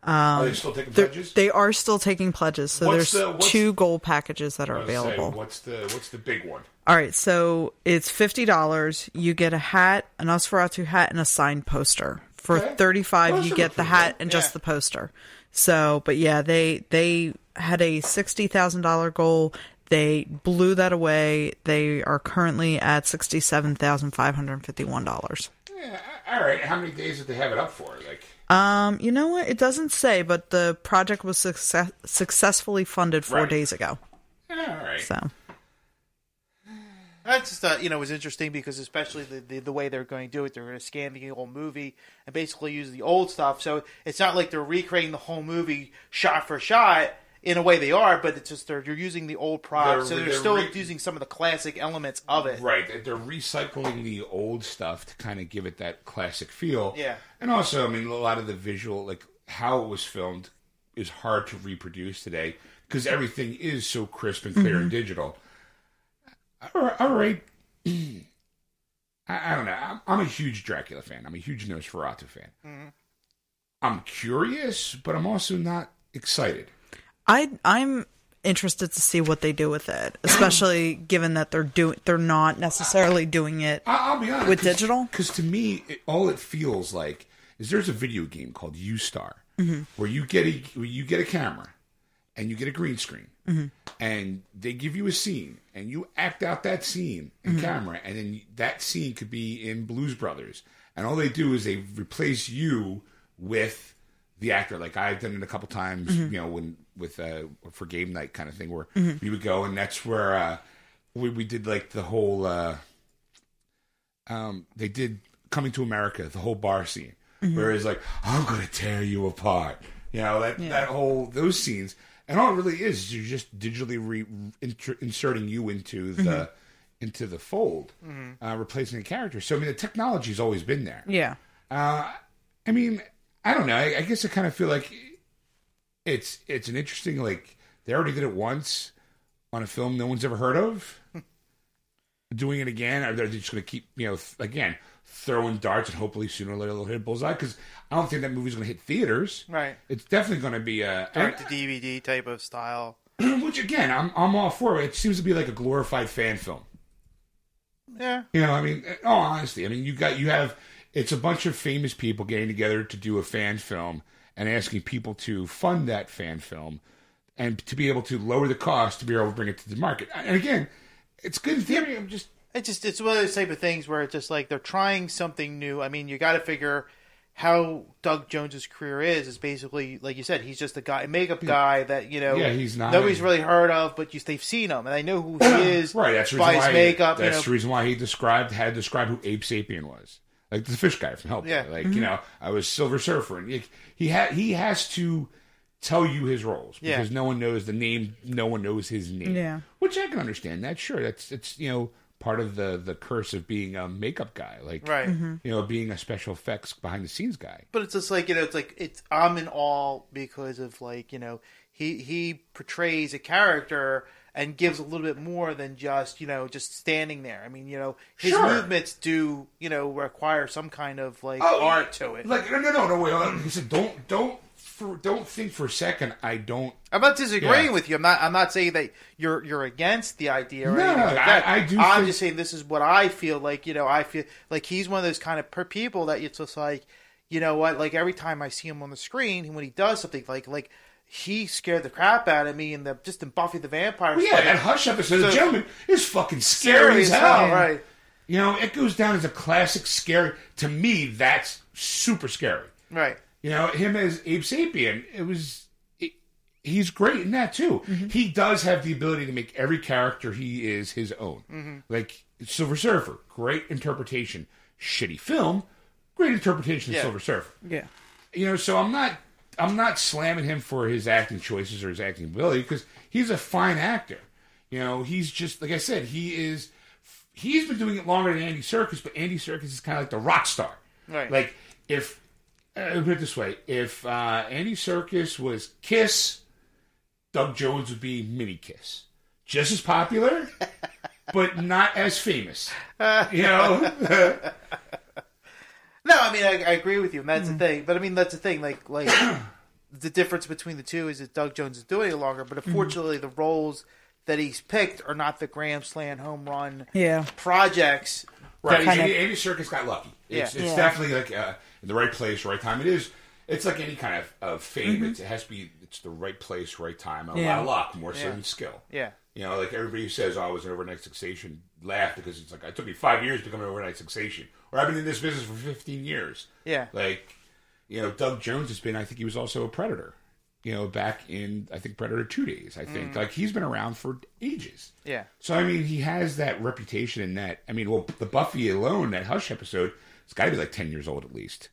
Are they um, still taking pledges? they are still taking pledges. So What's there's the- two goal packages that are I say, available. what's the what's the big one? All right, so it's fifty dollars. You get a hat, an Nosferatu hat, and a signed poster. For Okay. thirty five, Those you get the hat good. and Yeah. just the poster. So, but yeah, they they had a sixty thousand dollar goal. They blew that away. They are currently at sixty seven thousand five hundred fifty one dollars. Yeah, all right. How many days did they have it up for? Like, Um, you know what? It doesn't say, but the project was success- successfully funded four Right. days ago. all right. So I just thought you know it was interesting because especially the, the the way they're going to do it, they're going to scan the old movie and basically use the old stuff. So it's not like they're recreating the whole movie shot for shot. In a way, they are, but it's just they're, they're using the old props, They're- so they're, they're still re- using some of the classic elements of it. Right, they're recycling the old stuff to kind of give it that classic feel. Yeah. and also, I mean, a lot of the visual, like how it was filmed, is hard to reproduce today because everything is so crisp and clear and mm-hmm. digital. All right, all right. I, I don't know. I'm, I'm a huge Dracula fan. I'm a huge Nosferatu fan. Mm-hmm. I'm curious, but I'm also not excited. I I'm interested to see what they do with it, especially given that they're doing they're not necessarily doing it. I- I'll be honest. With digital? Because to me, it, all it feels like is there's a video game called Yoostar Mm-hmm. where you get a where you get a camera and you get a green screen Mm-hmm. and they give you a scene and you act out that scene in Mm-hmm. camera and then that scene could be in Blues Brothers and all they do is they replace you with the actor. Like I've done it a couple times, Mm-hmm. you know, when with uh for game night kind of thing where we would go and that's where uh we we did like the whole uh um, they did coming to America, the whole bar scene, where it's like, I'm gonna tear you apart. You know, that that whole those scenes. And all it really is, is you're just digitally re- inter- inserting you into the into the fold, uh, replacing a character. So I mean, the technology's always been there. Yeah. Uh, I mean, I don't know. I, I guess I kind of feel like it's it's an interesting like they already did it once on a film no one's ever heard of. Doing it again, or they're just going to keep you know th- again throwing darts and hopefully sooner or later they'll hit bullseye because I don't think that movie's going to hit theaters. Right. It's definitely going to be a Direct to DVD type of style. which again I'm I'm all for. It seems to be like a glorified fan film. Yeah. You know, I mean, oh, honestly, I mean, you got you have it's a bunch of famous people getting together to do a fan film and asking people to fund that fan film and to be able to lower the cost to be able to bring it to the market. And again, it's good theory. I'm just It just it's one of those type of things where it's just like they're trying something new. I mean, you got to figure how Doug Jones's career is. Is basically like you said, he's just a guy, a makeup guy that you know, Yeah, he's not- nobody's really heard of, but you, they've seen him and they know who he is. right. That's the by reason his why makeup. that's you the reason why he described had described who Abe Sapien was, like the fish guy from Hellboy. Yeah. Like you mm-hmm. know, I was Silver Surfer, and he he, ha- he has to tell you his roles Yeah. because no one knows the name, no one knows his name. Yeah. which I can understand. That sure, that's it's you know part of the the curse of being a makeup guy, like right. Mm-hmm. you know being a special effects behind the scenes guy. But it's just like you know, it's like it's I'm in awe because of like you know he he portrays a character and gives a little bit more than just you know just standing there. I mean you know his Sure. movements do you know require some kind of like Oh, art to it. Like no no no no wait. I said, don't don't for, don't think for a second. I don't. I'm not disagreeing Yeah. with you. I'm not. I'm not saying that you're you're against the idea or No, anything like I, I, do. I'm think- just saying this is what I feel like. You know, I feel like he's one of those kind of per people that it's just like, you know what? Like every time I see him on the screen, when he does something like like he scared the crap out of me in the just in Buffy the Vampire. Well, yeah, Slayer. that Hush episode, the So- gentleman is fucking scary, as hell. right? You know, it goes down as a classic scary. To me, that's super scary. Right. You know, him as Abe Sapien, it was. It, he's great in that too. Mm-hmm. He does have the ability to make every character he is his own. Mm-hmm. Like Silver Surfer, great interpretation. Shitty film, great interpretation Yeah. of Silver Surfer. Yeah. You know, so I'm not. I'm not slamming him for his acting choices or his acting ability because he's a fine actor. You know, he's just like I said. He is. He's been doing it longer than Andy Serkis, but Andy Serkis is kind of like the rock star. Right. Like if uh, put it this way: if uh, Andy Serkis was Kiss, Doug Jones would be Mini Kiss, just as popular, but not as famous. You know, No, I mean I, I agree with you, and that's the hmm. thing. But I mean that's the thing. Like like the difference between the two is that Doug Jones is doing it longer, but mm-hmm. unfortunately the roles that he's picked are not the grand slam home run Yeah. projects. right? kind Andy, of- Andy Serkis got lucky. It's, Yeah. it's Yeah. definitely like uh, in the right place, right time. It is. It's like any kind of, of fame. It's, mm-hmm. it has to be. It's the right place, right time. A Yeah. lot of luck, more so Yeah. than skill. Yeah. You know, like everybody who says, "Oh, I was an overnight sensation," laugh because it's like it took me five years to become an overnight sensation, or I've been in this business for fifteen years. Yeah. Like, you know, Doug Jones has been. I think he was also a Predator. You know, back in I think Predator Two Days. I think mm. like he's been around for ages. Yeah. So I mean, he has that reputation in that. I mean, well, the Buffy alone, that Hush episode, it's got to be like ten years old at least.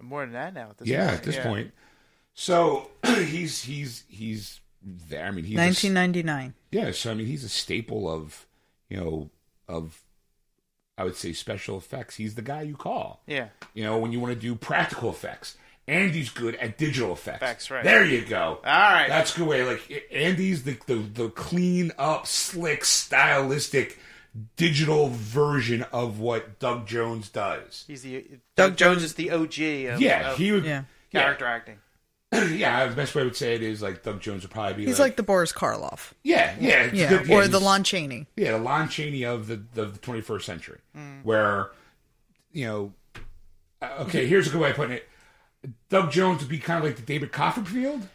More than that now. At this Yeah, point. at this Yeah. point. So he's he's he's there. I mean, he's a- 1999. yeah, so I mean, he's a staple of, you know, of, I would say special effects. He's the guy you call. Yeah. You know, when you want to do practical effects. Andy's good at digital effects. Effects, right. There you go. All right. That's a good way. Like Andy's the the, the clean up, slick, stylistic, digital version of what Doug Jones does. He's the Doug Jones is the OG of, Yeah, of he would. Yeah. character acting. Yeah, the best way I would say it is like Doug Jones would probably be. He's like the Boris Karloff. yeah, yeah, it's a Yeah. good- or he's- the Lon Chaney. Yeah, the Lon Chaney of the the, the 21st century, where you know, uh, okay, here's a good way of putting it. Doug Jones would be kind of like the David Copperfield,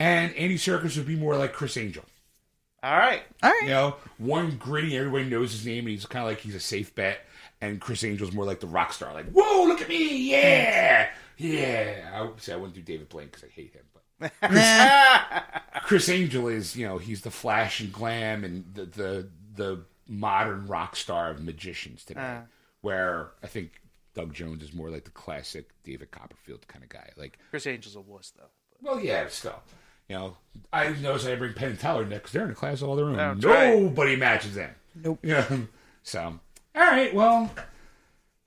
and Andy Serkis would be more like Criss Angel. All right. All right. You know, one gritty, everybody knows his name, and he's kind of like he's a safe bet. And Criss Angel's more like the rock star, like, whoa, look at me, yeah, yeah. I would say I wouldn't do David Blaine because I hate him, but Nah. Criss Angel is, you know, he's the flash and glam and the the, the modern rock star of magicians today. Uh. Where I think Doug Jones is more like the classic David Copperfield kind of guy. Like, Criss Angel's a wuss though. well, yeah, still, you know, I notice I bring Penn and Teller next because they're in a class all their own. That's right. Nobody matches them. Nope. Yeah. So, all right, well,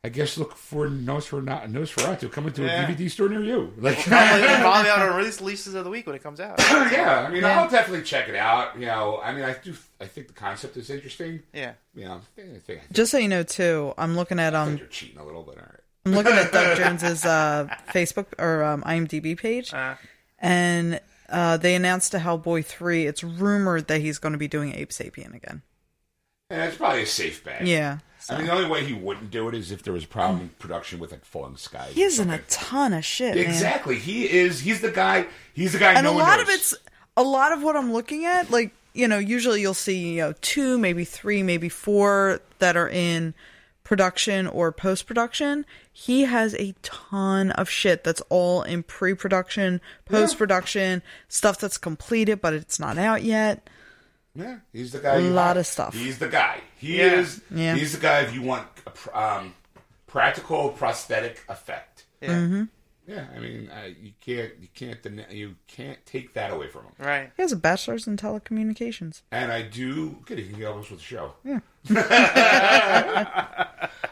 I guess look for Nosferatu, Nosferatu coming to Yeah. a DVD store near you. Like, Probably, probably on a release releases of the week when it comes out. yeah, I mean, Yeah. I'll definitely check it out. You know, I mean, I do. I think the concept is interesting. Yeah. You know, I think, I think, Just so you know, too, I'm looking at I um, think you're cheating a little, but all right. I'm looking at Doug Jones's uh, Facebook or um, IMDb page, Uh, and uh, they announced a Hellboy three. It's rumored that he's going to be doing Abe Sapien again. And it's probably a safe bet. Yeah, I mean, the only way he wouldn't do it is if there was a problem in production with like Falling Skies. he is in a ton of shit, man. Exactly. He is. He's the guy. He's the guy. and no a lot of it's a lot of what I'm looking at. Like you know, usually you'll see you know two, maybe three, maybe four that are in production or post production. He has a ton of shit that's all in pre production, post production, stuff that's completed but it's not out yet. Yeah, he's the guy. A lot want. of stuff. He's the guy. He Yeah. is. Yeah. He's the guy if you want um, practical prosthetic effect. yeah. Mm-hmm. Yeah, I mean, uh, you can't, you can't, den- you can't take that away from him. Right. He has a bachelor's in telecommunications. And I do. Good, he can help us with the show. Yeah.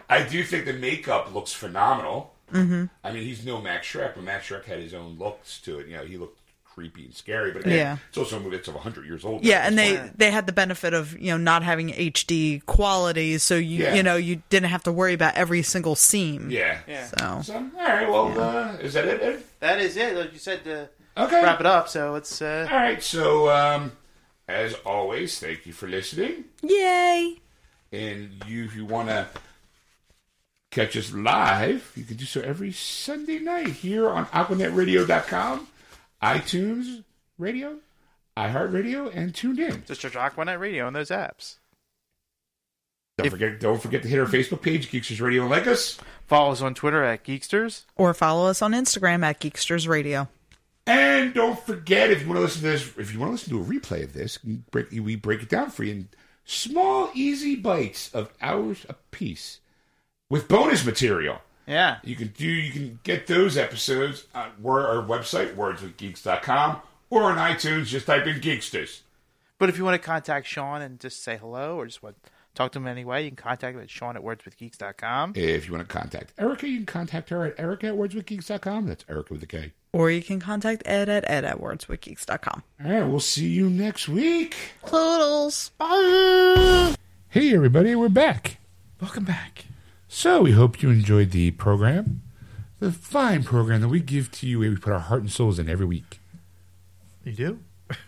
I do think the makeup looks phenomenal. Mm-hmm. I mean, he's no Max Schreck, but Max Schreck had his own looks to it. You know, he looked creepy and scary, but again, Yeah. it's also a movie that's of 100 years old. Yeah, and they point. they had the benefit of you know not having HD quality, so you Yeah. you know you didn't have to worry about every single seam. Yeah. Yeah. So So, all right, well, uh, is that it? Ed? That is it. Like you said to Okay. wrap it up. So it's uh, All right, so um, as always, thank you for listening. yay! And you, if you want to catch us live, you can do so every Sunday night here on AquanetRadio.com, iTunes Radio, iHeartRadio, and tuned in. just search Aquanet Radio on those apps. Don't forget, don't forget to hit our Facebook page, Geeksters Radio, and like us. Follow us on Twitter at Geeksters. Or follow us on Instagram at Geeksters Radio. And don't forget, if you want to listen to this, if you want to listen to a replay of this, we break, we break it down for you in small, easy bites of hours apiece with bonus material. Yeah. You can do you can get those episodes on our website, wordswithgeeks.com, or on iTunes, just type in Geeksters. But if you want to contact Sean and just say hello or just want to talk to him anyway, you can contact him at Sean at wordswithgeeks.com. If you want to contact Erica, you can contact her at Erica at wordswithgeeks.com. That's Erica with a K. Or you can contact Ed at ed at wordswithgeeks.com. All right, we'll see you next week. Toodles. Hey, everybody, we're back. Welcome back. So we hope you enjoyed the program, the fine program that we give to you, where we put our heart and souls in every week. You do?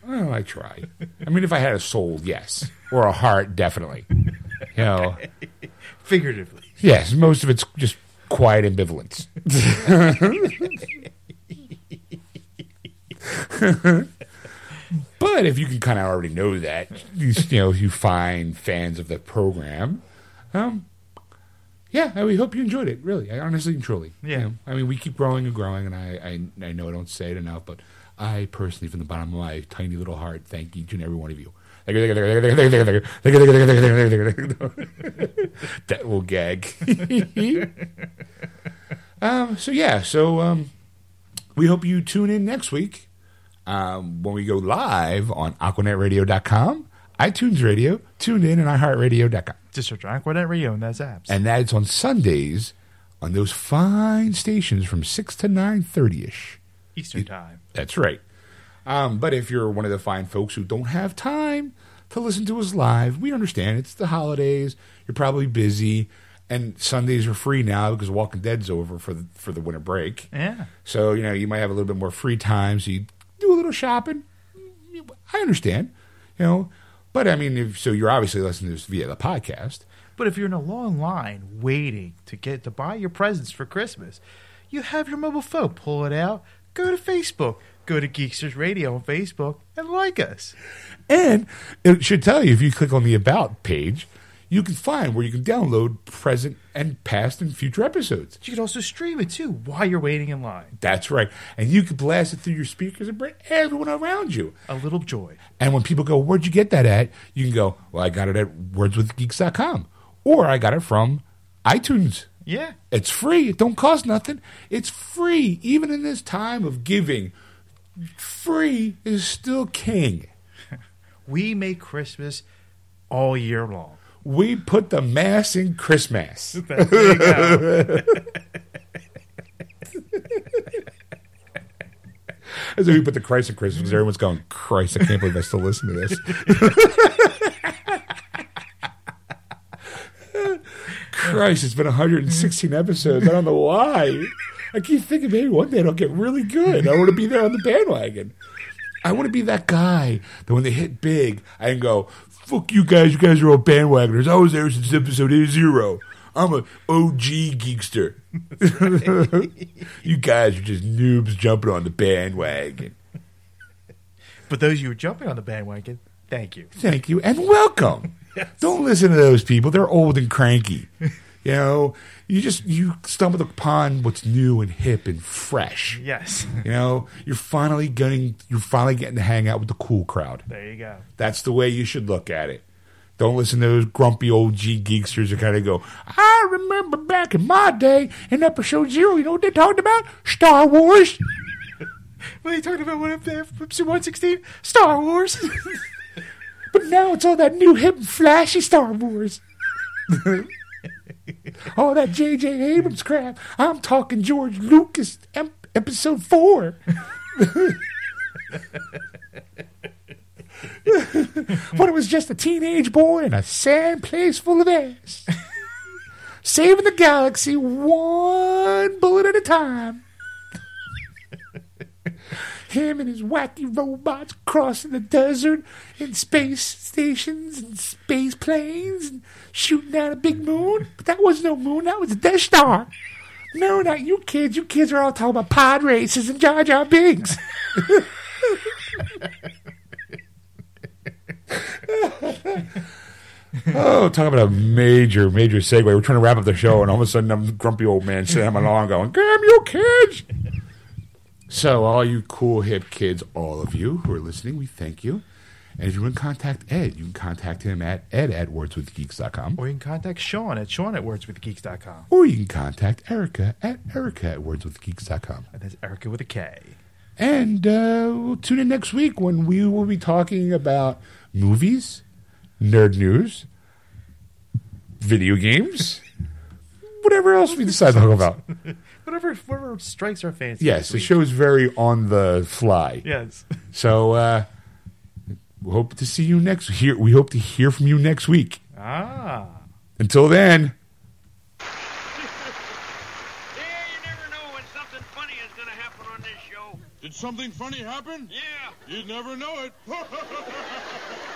Oh, I try. I mean, if I had a soul, yes, or a heart, definitely. You know, Figuratively. yes, most of it's just quiet ambivalence. but if you can kind of already know that, you, you know, you find fans of the program, um, yeah, I we hope you enjoyed it. Really, I honestly and truly. Yeah. You know, I mean, we keep growing and growing, and I, I, I know I don't say it enough, but I personally, from the bottom of my tiny little heart, thank each and every one of you. that will gag. um, so yeah, so um, we hope you tune in next week um, when we go live on AquanetRadio.com, iTunes Radio, tuned in, and iHeartRadio.com. Just search Aquanet Radio and that's apps. And that's on Sundays on those fine stations from 6 to 9.30ish. Eastern Time. That's right. Um, but if you're one of the fine folks who don't have time to listen to us live, we understand. It's the holidays. You're probably busy. And Sundays are free now because Walking Dead's over for the, for the winter break. Yeah. So, you know, you might have a little bit more free time. So you do a little shopping. I understand, you know. But, I mean, if, so you're obviously listening to this via the podcast. But if you're in a long line waiting to get to buy your presents for Christmas, you have your mobile phone, pull it out, go to Facebook, go to Geeksters Radio on Facebook, and like us. And it should tell you if you click on the About page, you can find where you can download present and past and future episodes. You can also stream it too while you're waiting in line. That's right. And you can blast it through your speakers and bring everyone around you. A little joy. And when people go, Where'd you get that at? You can go, Well, I got it at wordswithgeeks.com. Or I got it from iTunes. Yeah. It's free. It don't cost nothing. It's free. Even in this time of giving, free is still king. We make Christmas all year long. We put the mass in Christmas. There you go. As if we put the Christ in Christmas because everyone's going, Christ, I can't believe I still listen to this. Christ, it's been 116 episodes. I don't know why. I keep thinking maybe one day it'll get really good. I want to be there on the bandwagon. I want to be that guy that when they hit big, I can go, fuck you guys, you guys are all bandwagoners. I was there since episode zero. I'm a OG geekster. you guys are just noobs jumping on the bandwagon. But those of you who are jumping on the bandwagon, thank you. Thank you and welcome. Don't listen to those people. They're old and cranky. You know, you just you stumbled upon what's new and hip and fresh. Yes. You know, you're finally getting you're finally getting to hang out with the cool crowd. There you go. That's the way you should look at it. Don't listen to those grumpy old G geeksters that kind of go, I remember back in my day in episode zero, you know what they talked about? Star Wars. What they talked about? What up there? Episode 116? Star Wars. But now it's all that new hip flashy Star Wars. all that J.J. Abrams crap. I'm talking George Lucas ep- episode four. when it was just a teenage boy in a sad place full of ass. Saving the galaxy one bullet at a time. Him and his wacky robots crossing the desert in space stations and space planes and shooting down a big moon. But that was no moon, that was a Death Star. No, not you kids. You kids are all talking about pod races and Jar Jar Binks. oh, talk about a major, major segue. We're trying to wrap up the show, and all of a sudden, I'm grumpy old man sitting on my lawn going, Damn you kids! So, all you cool, hip kids, all of you who are listening, we thank you. And if you want to contact Ed, you can contact him at ed at wordswithgeeks.com. or you can contact Sean at Sean at wordswithgeeks.com. Or you can contact Erica at erica at wordswithgeeks.com. And that's Erica with a K. And uh, we'll tune in next week when we will be talking about movies, nerd news, video games, whatever else we decide to talk about. Whatever, whatever strikes our fancy. Yes, the show is very on the fly. Yes. So uh, we hope to see you next. Here, we hope to hear from you next week. Ah. Until then, Yeah, you never know when something funny is gonna happen on this show. Did something funny happen? Yeah. You'd never know it.